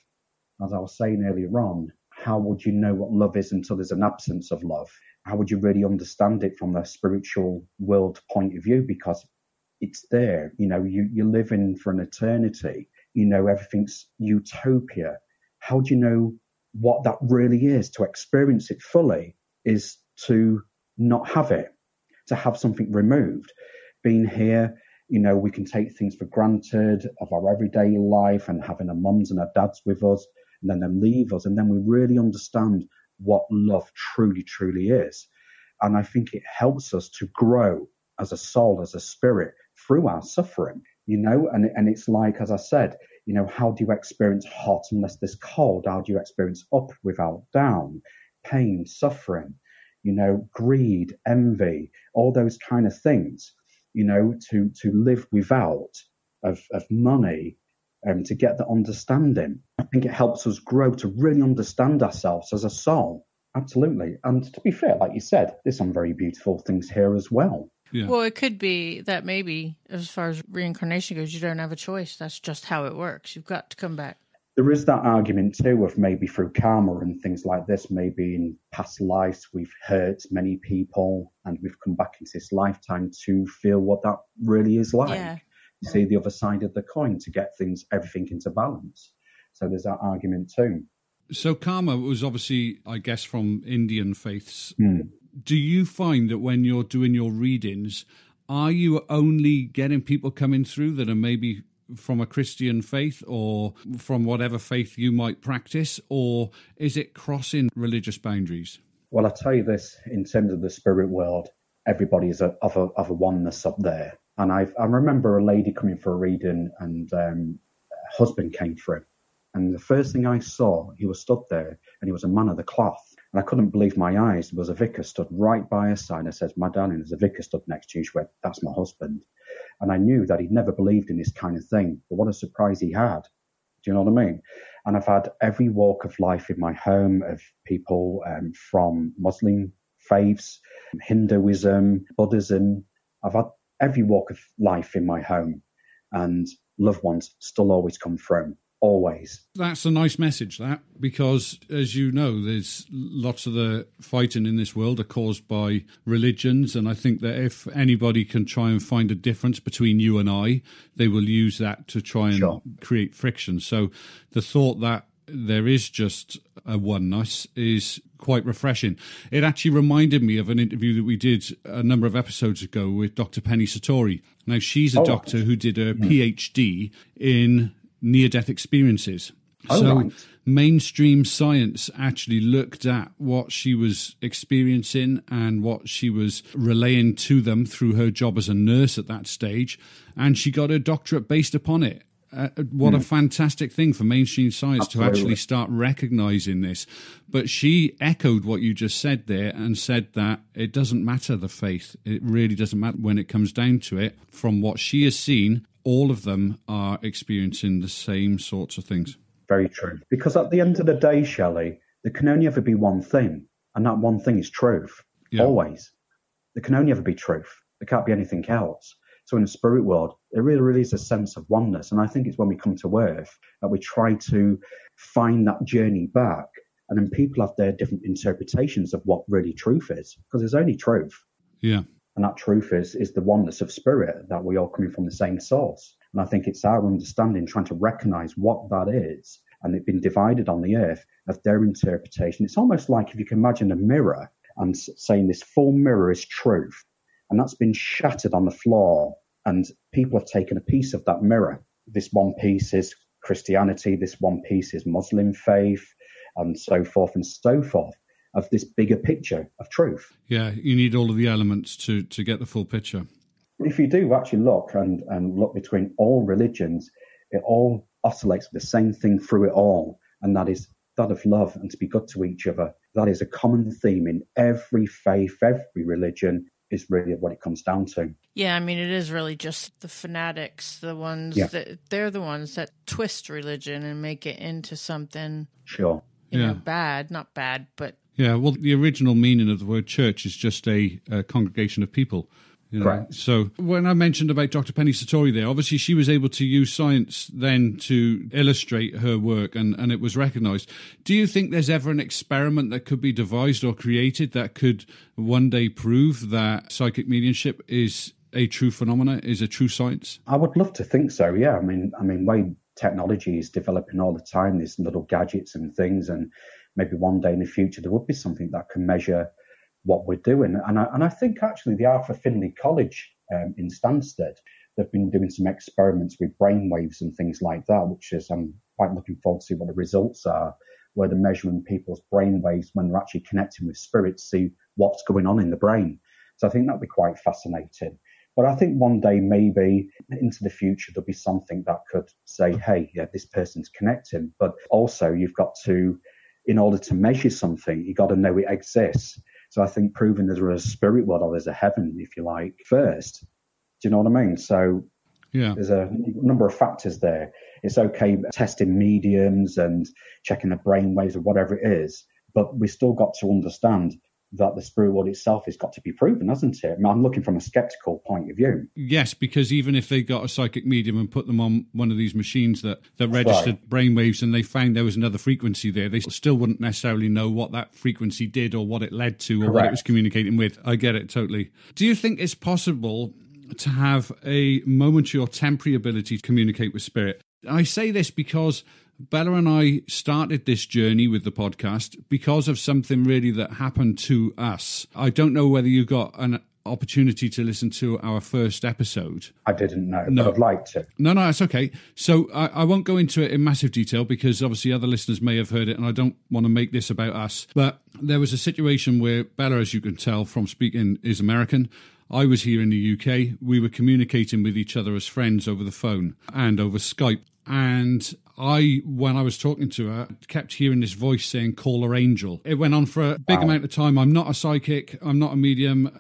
As I was saying earlier on, how would you know what love is until there's an absence of love? How would you really understand it from the spiritual world point of view? Because it's there, you know, you, you're living for an eternity, you know, everything's utopia. How do you know what that really is to experience it fully is to not have it to have something removed being here you know we can take things for granted of our everyday life and having our mums and our dads with us and then them leave us and then we really understand what love truly truly is and i think it helps us to grow as a soul as a spirit through our suffering you know and, and it's like as i said you know, how do you experience hot unless there's cold? How do you experience up without down? Pain, suffering, you know, greed, envy, all those kind of things, you know, to, to live without of, of money and to get the understanding. I think it helps us grow to really understand ourselves as a soul. Absolutely. And to be fair, like you said, there's some very beautiful things here as well. Yeah. Well, it could be that maybe, as far as reincarnation goes, you don't have a choice. That's just how it works. You've got to come back. there is that argument too of maybe through karma and things like this, maybe in past lives we've hurt many people and we've come back into this lifetime to feel what that really is like. Yeah. To see the other side of the coin to get things, everything into balance. So there's that argument too. So karma was obviously, I guess, from Indian faiths. Hmm. Do you find that when you're doing your readings, are you only getting people coming through that are maybe from a Christian faith or from whatever faith you might practice, or is it crossing religious boundaries? Well, I tell you this, in terms of the spirit world, everybody is a, of, a, of a oneness up there. And I, I remember a lady coming for a reading and um, her husband came through. And the first thing I saw, he was stood there and he was a man of the cloth. And I couldn't believe my eyes. There was a vicar stood right by her side. I said, My darling, there's a vicar stood next to you. She went, That's my husband. And I knew that he'd never believed in this kind of thing. But what a surprise he had. Do you know what I mean? And I've had every walk of life in my home of people um, from Muslim faiths, Hinduism, Buddhism. I've had every walk of life in my home, and loved ones still always come through. Always. That's a nice message, that, because as you know, there's lots of the fighting in this world are caused by religions. And I think that if anybody can try and find a difference between you and I, they will use that to try and Sure. create friction. So the thought that there is just a oneness is quite refreshing. It actually reminded me of an interview that we did a number of episodes ago with Dr. Penny Sartori. Now, she's a Oh. doctor who did a hmm. PhD in near death experiences. Oh, so right. mainstream science actually looked at what she was experiencing and what she was relaying to them through her job as a nurse at that stage, and she got her doctorate based upon it. Uh, what a fantastic thing for mainstream science to Hmm. Actually start recognizing this. But she echoed what you just said there and said that it doesn't matter the faith. It really doesn't matter when it comes down to it. From what she has seen, all of them are experiencing the same sorts of things. Very true. Because at the end of the day, Shelley, there can only ever be one thing, and that one thing is truth. Yeah. Always. There can only ever be truth. There can't be anything else. So in the spirit world, it really, really is a sense of oneness. And I think it's when we come to earth that we try to find that journey back. And then people have their different interpretations of what really truth is, because there's only truth. Yeah. And that truth is, is the oneness of spirit, that we all coming from the same source. And I think it's our understanding, trying to recognize what that is, and it been divided on the earth of their interpretation. It's almost like if you can imagine a mirror and saying this full mirror is truth, and that's been shattered on the floor, and people have taken a piece of that mirror. This one piece is Christianity, this one piece is Muslim faith, and so forth and so forth of this bigger picture of truth. Yeah, you need all of the elements to, to get the full picture. If you do actually look and, and look between all religions, it all oscillates with the same thing through it all, and that is that of love and to be good to each other. That is a common theme in every faith, every religion, is really what it comes down to. Yeah, I mean, it is really just the fanatics, the ones yeah. that they're the ones that twist religion and make it into something. Sure. You yeah. know, bad, not bad, but yeah, well, the original meaning of the word church is just a, a congregation of people. You know? Correct. So when I mentioned about Dr. Penny Sartori there, obviously she was able to use science then to illustrate her work and, and it was recognized. Do you think there's ever an experiment that could be devised or created that could one day prove that psychic mediumship is a true phenomena, is a true science? I would love to think so, yeah. I mean I mean way technology is developing all the time, these little gadgets and things and maybe one day in the future there would be something that can measure what we're doing. And I, and I think actually the Arthur Findlay College um, in Stansted, they've been doing some experiments with brainwaves and things like that, which is I'm quite looking forward to see what the results are, where they're measuring people's brainwaves when they're actually connecting with spirits, see what's going on in the brain. So I think that'd be quite fascinating. But I think one day, maybe into the future, there'll be something that could say, hey, yeah, this person's connecting. But also, you've got to in order to measure something, you've got to know it exists. So I think proving there is a spirit world or there's a heaven, if you like, first. Do you know what I mean? So yeah. there's a number of factors there. It's okay testing mediums and checking the brain waves or whatever it is, but we still got to understand that the spirit world itself has got to be proven, hasn't it? I mean, I'm looking from a skeptical point of view. Yes, because even if they got a psychic medium and put them on one of these machines that, that registered right. brainwaves and they found there was another frequency there, they still wouldn't necessarily know what that frequency did or what it led to or Correct. what it was communicating with. I get it totally. Do you think it's possible to have a momentary or temporary ability to communicate with spirit? I say this because Bella and I started this journey with the podcast because of something really that happened to us. I don't know whether you got an opportunity to listen to our first episode. I didn't know, no. I'd like to. No, no, it's okay. So I, I, won't go into it in massive detail because obviously other listeners may have heard it and I don't want to make this about us. But there was a situation where Bella, as you can tell from speaking, is American. I was here in the UK. We were communicating with each other as friends over the phone and over Skype. And I, when I was talking to her, kept hearing this voice saying, call her angel. It went on for a big wow. amount of time. I'm not a psychic. I'm not a medium.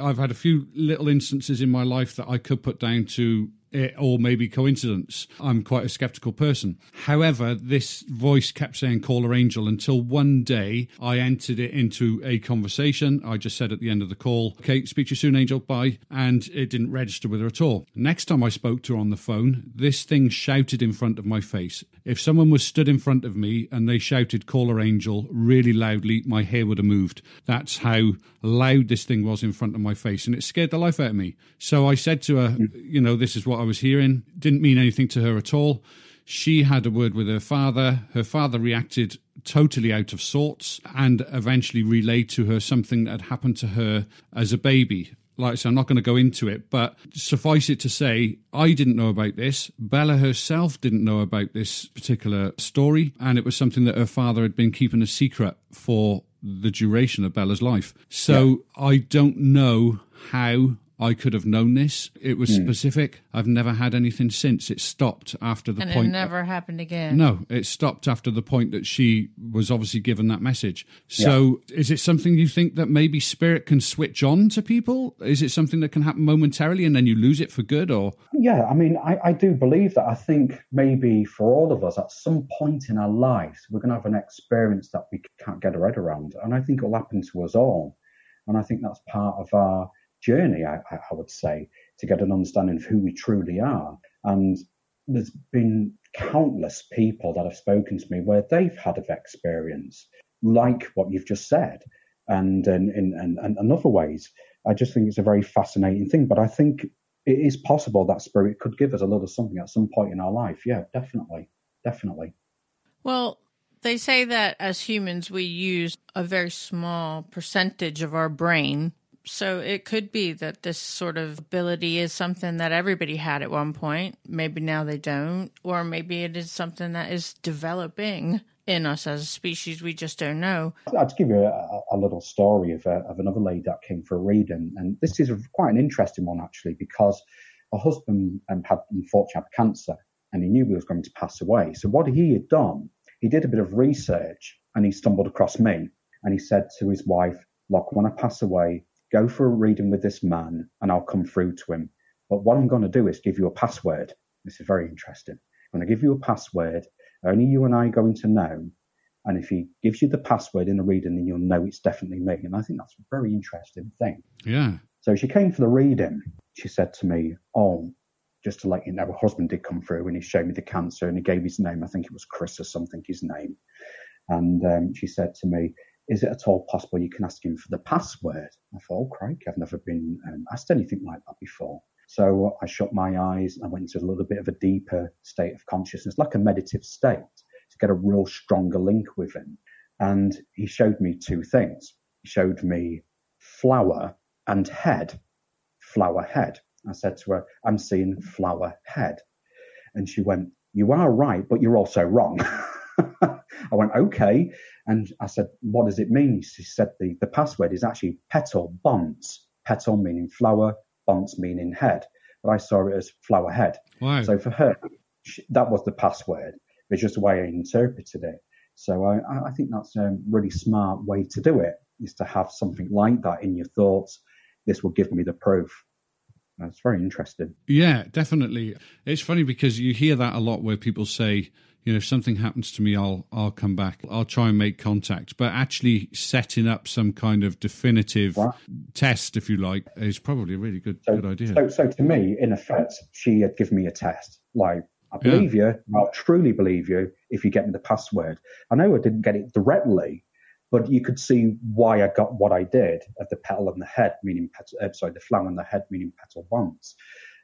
I've had a few little instances in my life that I could put down to it, or maybe coincidence. I'm quite a skeptical person. However, this voice kept saying caller angel until one day I entered it into a conversation. I just said at the end of the call, okay, speak to you soon, angel, bye. And it didn't register with her at all. Next time I spoke to her on the phone, this thing shouted in front of my face. If someone was stood in front of me and they shouted "Caller angel really loudly, my hair would have moved. That's how loud this thing was in front of my face. And it scared the life out of me. So I said to her, mm. you know, this is what I was hearing. Didn't mean anything to her at all. She had a word with her father. Her father reacted totally out of sorts and eventually relayed to her something that had happened to her as a baby. Like I said, I'm not going to go into it, but suffice it to say, I didn't know about this. Bella herself didn't know about this particular story, and it was something that her father had been keeping a secret for the duration of Bella's life. So yeah. I don't know how I could have known this. It was mm. specific. I've never had anything since. It stopped after the and point. it never that, happened again. No, it stopped after the point that she was obviously given that message. So, yeah. is it something you think that maybe spirit can switch on to people? Is it something that can happen momentarily and then you lose it for good? Or yeah, I mean, I, I do believe that. I think maybe for all of us, at some point in our lives, we're going to have an experience that we can't get our head around, and I think it'll happen to us all. And I think that's part of our journey, I, I would say, to get an understanding of who we truly are. And there's been countless people that have spoken to me where they've had an experience like what you've just said, and in other ways. I just think it's a very fascinating thing. But I think it is possible that spirit could give us a little something at some point in our life. Yeah, definitely. Definitely. Well, they say that as humans, we use a very small percentage of our brain So it could be that this sort of ability is something that everybody had at one point. Maybe now they don't, or maybe it is something that is developing in us as a species. We just don't know. I'll give you a, a little story of, a, of another lady that came for a reading, and this is quite an interesting one actually because her husband um, had unfortunately had cancer, and he knew he was going to pass away. So what he had done, he did a bit of research, and he stumbled across me, and he said to his wife, "Look, when I pass away, go for a reading with this man, and I'll come through to him. But what I'm going to do is give you a password. This is very interesting. I'm going to give you a password only you and I are going to know. And if he gives you the password in a reading, then you'll know it's definitely me. And I think that's a very interesting thing. Yeah. So she came for the reading. She said to me, Oh, just to let you know, her husband did come through and he showed me the cancer and he gave his name. I think it was Chris or something, his name. And um, she said to me, Is it at all possible you can ask him for the password? I thought, Oh, crikey, I've never been um, asked anything like that before. So I shut my eyes and went into a little bit of a deeper state of consciousness, like a meditative state, to get a real stronger link with him. And he showed me two things. He showed me flower and head. Flower head. I said to her, I'm seeing flower head. And she went, You are right, but you're also wrong. I went, Okay. And I said, What does it mean? She said, The, the password is actually petal bonce. Petal meaning flower, bonce meaning head. But I saw it as flower head. Wow. So for her, she, that was the password. It's just the way I interpreted it. So I, I think that's a really smart way to do it, is to have something like that in your thoughts. This will give me the proof. That's very interesting. Yeah, definitely. It's funny because you hear that a lot where people say, you know, if something happens to me, I'll I'll come back. I'll try and make contact. But actually setting up some kind of definitive test, if you like, is probably a really good So, good idea. so, so to me, in effect, she had given me a test. Like, I believe you, I'll truly believe you if you get me the password. I know I didn't get it directly, but you could see why I got what I did of the petal and the head, meaning petal, uh, sorry, the flower and the head, meaning petal bonce.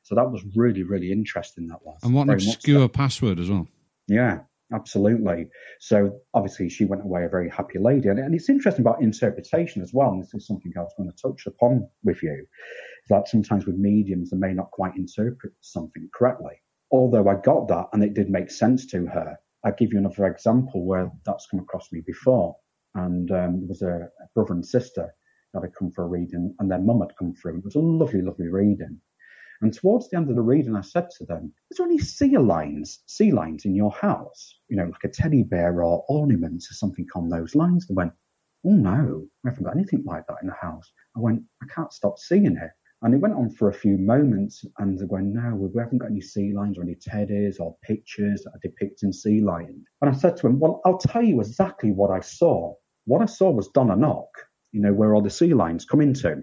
So that was really, really interesting. That was. and what an much so. obscure password as well. Yeah, absolutely. So obviously she went away a very happy lady. And, and it's interesting about interpretation as well. And this is something I was going to touch upon with you. That sometimes with mediums, they may not quite interpret something correctly. Although I got that and it did make sense to her. I'll give you another example where that's come across me before. And um, there was a, a brother and sister that had come for a reading and their mum had come through. It was a lovely, lovely reading. And towards the end of the reading, I said to them, Is there any sea lines, sea lines in your house? You know, like a teddy bear or ornaments or something on those lines? They went, Oh no, we haven't got anything like that in the house. I went, I can't stop seeing it. And it went on for a few moments and they went, No, we haven't got any sea lions or any teddies or pictures that are depicting sea lions. And I said to him, Well, I'll tell you exactly what I saw. What I saw was Donna Nook, you know, where all the sea lions come into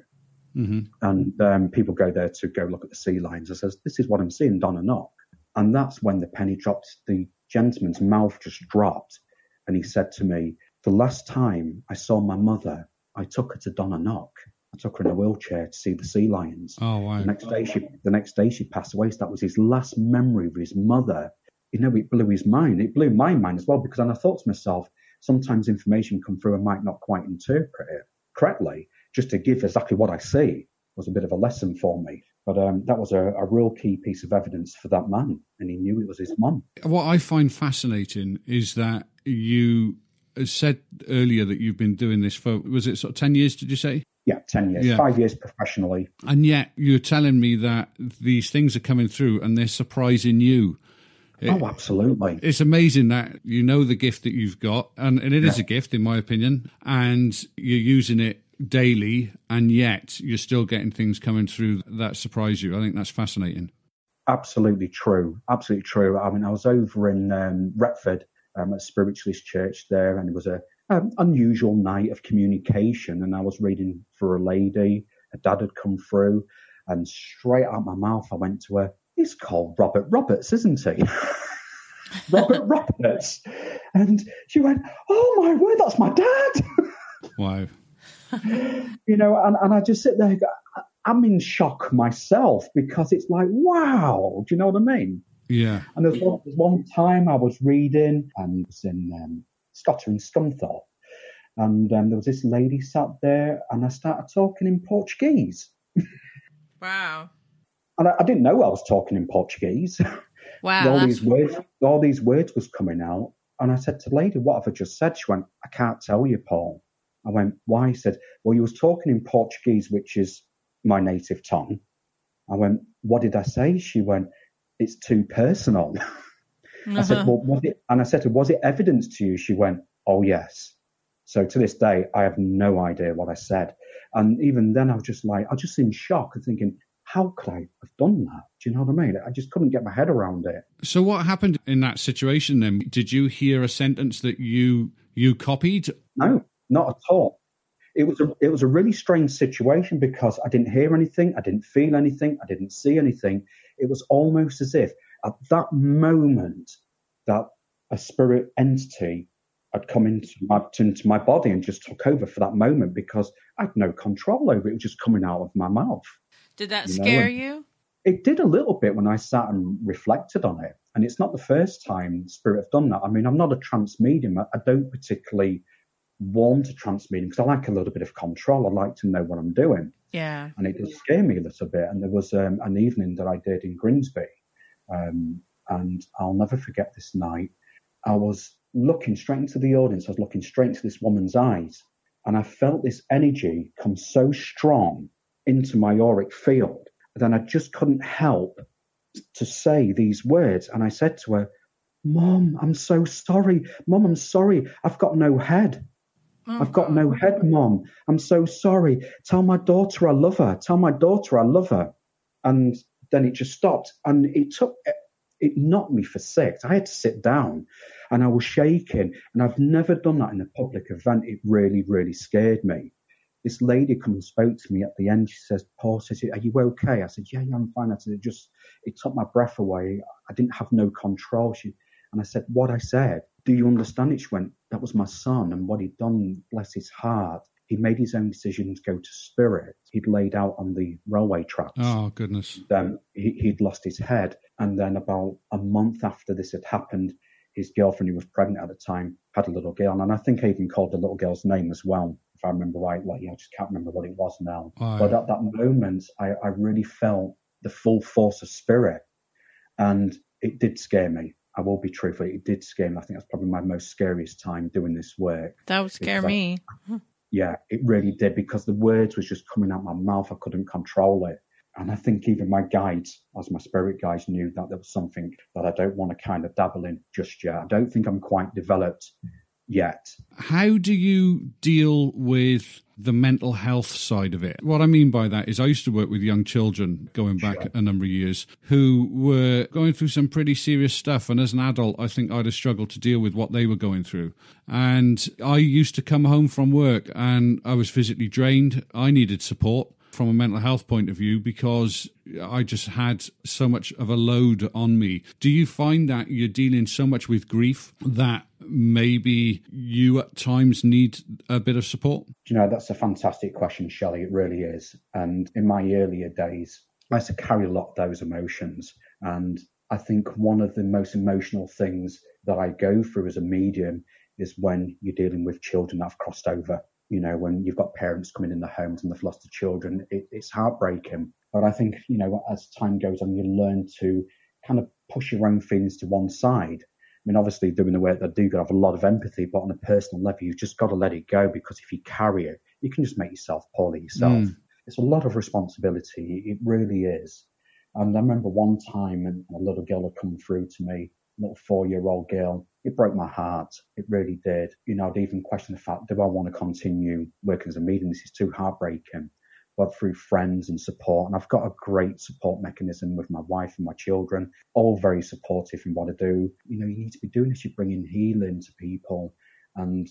hmm and um, people go there to go look at the sea lions. I says, "This is what I'm seeing, Donna Nook," and that's when the penny dropped. The gentleman's mouth just dropped, and he said to me, "The last time I saw my mother, I took her to Donna Nook. I took her in a wheelchair to see the sea lions. Oh wow. The next day, she the next day she passed away. So that was his last memory of his mother. You know, it blew his mind. It blew my mind as well because then I thought to myself, sometimes information come through and might not quite interpret it correctly. Just to give exactly what I see was a bit of a lesson for me. But um, that was a, a real key piece of evidence for that man, and he knew it was his mum. What I find fascinating is that you said earlier that you've been doing this for was it sort of ten years? Did you say? Yeah, ten years, Yeah. five years professionally. And yet you're telling me that these things are coming through and they're surprising you. It- oh, absolutely. It's amazing that you know the gift that you've got, and, and it is a gift, in my opinion, and you're using it daily, and yet you're still getting things coming through that surprise you. I think that's fascinating. Absolutely true. Absolutely true. I mean, I was over in um, Retford um, at Spiritualist Church there, and it was a um, unusual night of communication. And I was reading for a lady. Her dad had come through, and straight out my mouth, I went to her. He's called Robert Roberts, isn't he? Robert Roberts. And she went, "Oh my word, that's my dad." Wow. you know, and, and I just sit there, and go, I- I'm in shock myself because it's like, wow, do you know what I mean? Yeah. And there's one, there's one time I was reading and it was in um, Scotter and Scunthorpe, And um, there was this lady sat there, and I started talking in Portuguese. Wow. And I, I didn't know I was talking in Portuguese. Wow. all these words, all these words was coming out. And I said to the lady, "What have I just said?" She went, "I can't tell you, Paul." I went, "Why?" He said, "Well, you was talking in Portuguese, which is my native tongue." I went, "What did I say?" She went, "It's too personal." I said, uh-huh. "Well, was it?" And I said, "Was it evidence to you?" She went, "Oh yes." So to this day, I have no idea what I said. And even then, I was just like, I was just in shock and thinking, how could I have done that? Do you know what I mean? I just couldn't get my head around it. So what happened in that situation then? Did you hear a sentence that you you copied? No, not at all. It was a it was a really strange situation because I didn't hear anything, I didn't feel anything, I didn't see anything. It was almost as if at that moment that a spirit entity had come into my into my body and just took over for that moment because I had no control over it. It was just coming out of my mouth. Did that you scare and- you? It did a little bit when I sat and reflected on it. And it's not the first time Spirit have done that. I mean, I'm not a trance medium. I, I don't particularly want to trance medium because I like a little bit of control. I like to know what I'm doing. Yeah. And it did scare me a little bit. And there was um, an evening that I did in Grimsby. Um, and I'll never forget this night. I was looking straight into the audience. I was looking straight into this woman's eyes. And I felt this energy come so strong into my auric field. Then I just couldn't help to say these words. And I said to her, Mom, I'm so sorry. Mom, I'm sorry. I've got no head. Oh, I've got no mm. head, Mom. I'm so sorry. Tell my daughter I love her. Tell my daughter I love her. And then it just stopped. And it took, it knocked me for six. I had to sit down and I was shaking. And I've never done that in a public event. It really, really scared me. This lady come and spoke to me at the end. She says, Paul says, are you okay? I said, yeah, yeah, I'm fine. I said, it just, it took my breath away. I didn't have no control. She, and I said, what I said, do you understand it? She went, that was my son and what he'd done, bless his heart. He made his own decision to go to spirit. He'd laid out on the railway tracks. Oh goodness. Then he, he'd lost his head. And then about a month after this had happened, his girlfriend, who was pregnant at the time, had a little girl. And I think I even called the little girl's name as well, if I remember right. rightly. I just can't remember what it was now. Aye. But at that moment, I, I really felt the full force of spirit. And it did scare me. I will be truthful. It did scare me. I think that's probably my most scariest time doing this work. That would scare Because I- me. Yeah, it really did because the words was just coming out my mouth. I couldn't control it. And I think even my guides, as my spirit guides, knew that there was something that I don't want to kind of dabble in just yet. I don't think I'm quite developed yet. How do you deal with the mental health side of it? What I mean by that is I used to work with young children going back Sure. a number of years who were going through some pretty serious stuff. And as an adult, I think I'd have struggled to deal with what they were going through. And I used to come home from work and I was physically drained. I needed support from a mental health point of view because I just had so much of a load on me. Do you find that you're dealing so much with grief that maybe you at times need a bit of support? Do you know, that's a fantastic question, Shelley. It really is. And in my earlier days, I used to carry a lot of those emotions. And I think one of the most emotional things that I go through as a medium is when you're dealing with children that have crossed over. You know, when you've got parents coming in the homes and they've lost the children, it, it's heartbreaking. But I think, you know, as time goes on, you learn to kind of push your own feelings to one side. I mean, obviously, doing the work that I do, got to have a lot of empathy, but on a personal level, you've just got to let it go because if you carry it, you can just make yourself poorly yourself. Mm. It's a lot of responsibility. It really is. And I remember one time, and a little girl had come through to me, little four-year-old girl. It broke my heart. It really did. You know, I'd even question the fact: Do I want to continue working as a medium? This is too heartbreaking. But through friends and support, and I've got a great support mechanism with my wife and my children, all very supportive in what I do. You know, you need to be doing this. You're bringing healing to people, and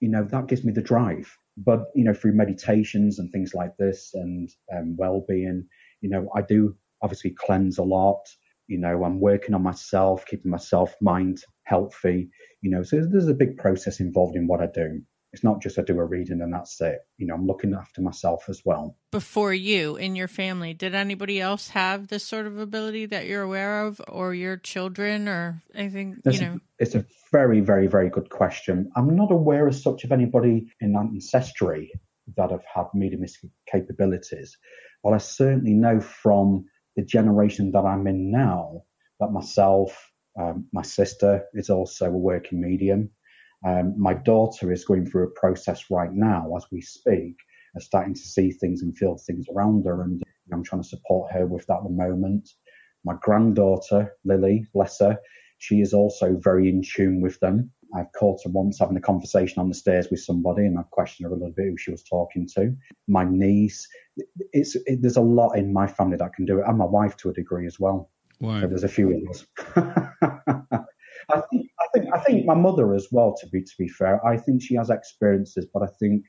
you know that gives me the drive. But you know, through meditations and things like this, and um, well-being, you know, I do obviously cleanse a lot. You know, I'm working on myself, keeping myself mind healthy. You know, so there's a big process involved in what I do. It's not just I do a reading and that's it. You know, I'm looking after myself as well. Before you in your family, did anybody else have this sort of ability that you're aware of, or your children, or anything? You know, a, it's a very, very, very good question. I'm not aware as such of anybody in ancestry that have had mediumistic capabilities, but I certainly know from the generation that I'm in now that myself, um, my sister is also a working medium. Um, my daughter is going through a process right now as we speak, of starting to see things and feel things around her, and I'm trying to support her with that at the moment. My granddaughter, Lily, bless her, she is also very in tune with them. I've caught her once having a conversation on the stairs with somebody, and I've questioned her a little bit who she was talking to. My niece, it's it, there's a lot in my family that can do it, and my wife to a degree as well. Wow. So there's a few of us. I think I think I think my mother as well. To be to be fair, I think she has experiences, but I think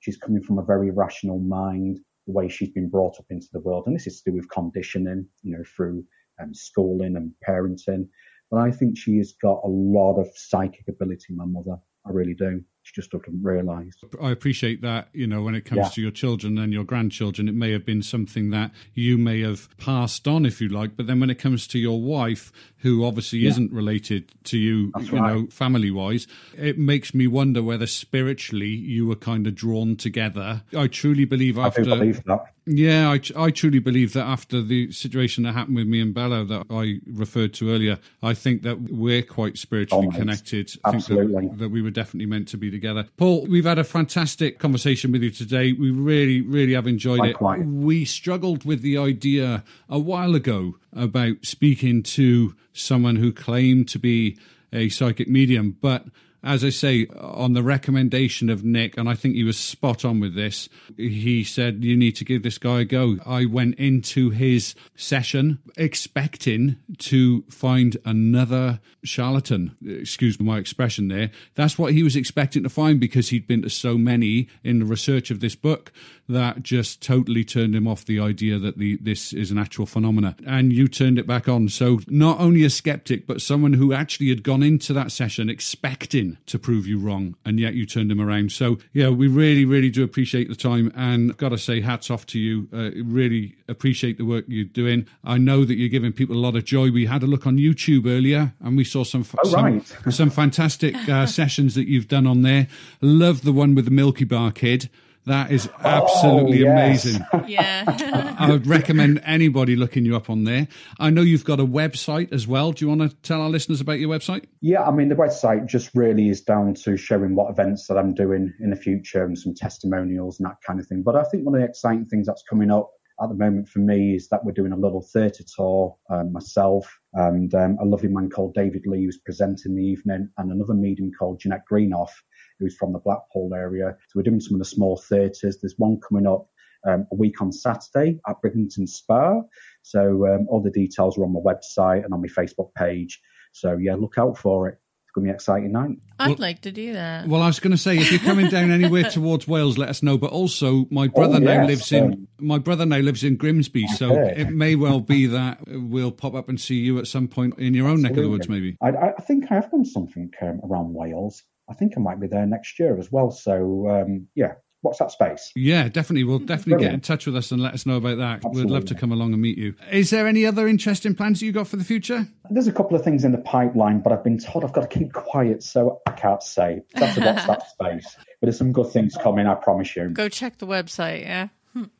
she's coming from a very rational mind. The way she's been brought up into the world, and this is to do with conditioning, you know, through um, schooling and parenting. But I think she has got a lot of psychic ability. My mother, I really do. She just doesn't realise. I appreciate that, you know, when it comes Yeah. to your children and your grandchildren, it may have been something that you may have passed on, if you like. But then when it comes to your wife, who obviously isn't related to you, That's you know, family wise, it makes me wonder whether spiritually you were kind of drawn together. I truly believe I after. do believe that. Yeah, I, I truly believe that after the situation that happened with me and Bella that I referred to earlier, I think that we're quite spiritually Oh, connected. I think Absolutely. that, that we were definitely meant to be together. Paul, we've had a fantastic conversation with you today. We really, really have enjoyed Likewise. it. We struggled with the idea a while ago about speaking to someone who claimed to be a psychic medium, but as I say, on the recommendation of Nick, and I think he was spot on with this, he said, You need to give this guy a go. I went into his session expecting to find another charlatan. Excuse my expression there. That's what he was expecting to find because he'd been to so many in the research of this book that just totally turned him off the idea that the this is an actual phenomena. And you turned it back on. So not only a skeptic, but someone who actually had gone into that session expecting to prove you wrong, and yet you turned him around. So yeah, we really, really do appreciate the time, and got to say hats off to you. Uh, really appreciate the work you're doing. I know that you're giving people a lot of joy. We had a look on YouTube earlier, and we saw some Oh, some, right. some fantastic uh, sessions that you've done on there. Love the one with the Milky Bar Kid. That is absolutely Oh, yes. amazing. yeah. I would recommend anybody looking you up on there. I know you've got a website as well. Do you want to tell our listeners about your website? Yeah, I mean, the website just really is down to showing what events that I'm doing in the future and some testimonials and that kind of thing. But I think one of the exciting things that's coming up at the moment for me is that we're doing a little theatre tour, um, myself and um, a lovely man called David Lee who's presenting the evening and another medium called Jeanette Greenoff who's from the Blackpool area. So we're doing some of the small theatres. There's one coming up um, a week on Saturday at Bridlington Spa. So um, all the details are on my website and on my Facebook page. So yeah, look out for it. It's going to be an exciting night. I'd like to do that. Well, I was going to say, if you're coming down anywhere towards Wales, let us know. But also, my brother now Oh, yes, lives in um, my brother now lives in Grimsby, so it may well be that we'll pop up and see you at some point in your own neck of the woods, maybe. I, I think I have done something um, around Wales. I think I might be there next year as well. So um, yeah, what's that space. Yeah, definitely. We'll definitely get in touch with us and let us know about that. We'd love to come along and meet you. Is there any other interesting plans that you got for the future? There's a couple of things in the pipeline, but I've been told I've got to keep quiet, so I can't say. That's to watch that space. But there's some good things coming, I promise you. Go check the website. Yeah.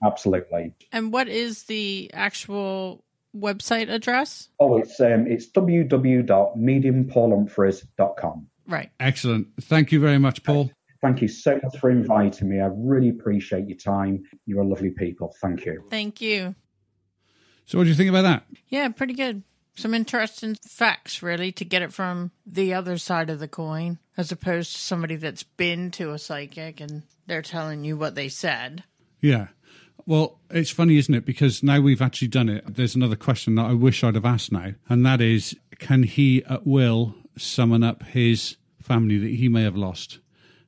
Absolutely. And what is the actual website address? Oh, it's um, it's www.mediumpaulhumphreys.com. Right. Excellent. Thank you very much, Paul. Thank you so much for inviting me. I really appreciate your time. You're a lovely people. Thank you. Thank you. So, what do you think about that? Yeah, pretty good. Some interesting facts, really, to get it from the other side of the coin, as opposed to somebody that's been to a psychic and they're telling you what they said. Yeah. Well, it's funny, isn't it? Because now we've actually done it. There's another question that I wish I'd have asked now, and that is can he at will summon up his family that he may have lost?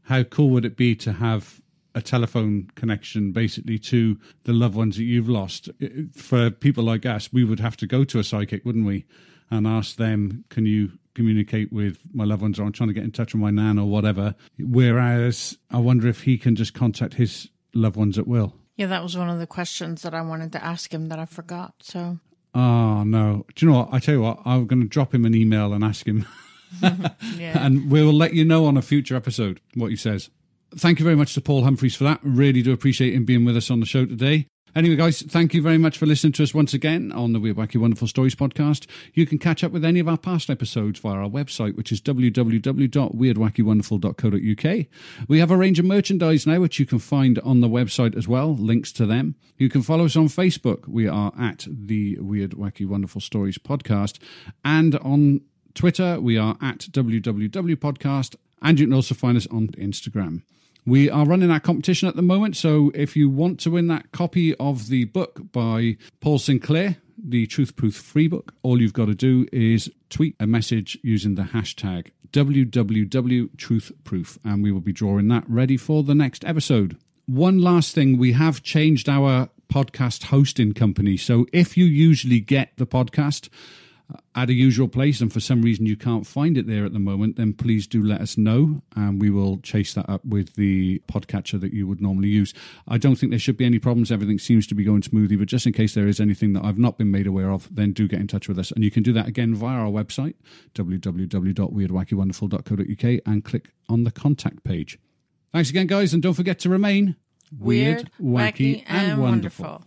How cool would it be to have a telephone connection basically to the loved ones that you've lost? For people like us, we would have to go to a psychic, wouldn't we? And ask them, can you communicate with my loved ones or I'm trying to get in touch with my nan or whatever. Whereas I wonder if he can just contact his loved ones at will. Yeah, that was one of the questions that I wanted to ask him that I forgot. So, Oh, no. Do you know what? I tell you what, I'm going to drop him an email and ask him. yeah. and we'll let you know on a future episode what he says. Thank you very much to Paul Humphreys for that. Really do appreciate him being with us on the show today. Anyway, guys, thank you very much for listening to us once again on the Weird Wacky Wonderful Stories podcast. You can catch up with any of our past episodes via our website, which is www.weirdwackywonderful.co.uk. We have a range of merchandise now, which you can find on the website as well, links to them. You can follow us on Facebook. We are at the Weird Wacky Wonderful Stories podcast. And on Twitter, we are at www.podcast. And you can also find us on Instagram. We are running our competition at the moment, so if you want to win that copy of the book by Paul Sinclair, the Truth Proof free book, all you've got to do is tweet a message using the hashtag www.truthproof, and we will be drawing that ready for the next episode. One last thing, we have changed our podcast hosting company. So if you usually get the podcast, at a usual place and for some reason you can't find it there at the moment, then please do let us know and we will chase that up with the podcatcher that you would normally use. I don't think there should be any problems. Everything seems to be going smoothly, but just in case there is anything that I've not been made aware of, then do get in touch with us. And you can do that again via our website, www.weirdwackywonderful.co.uk, and click on the contact page. Thanks again, guys, and don't forget to remain Weird, wacky, and wonderful.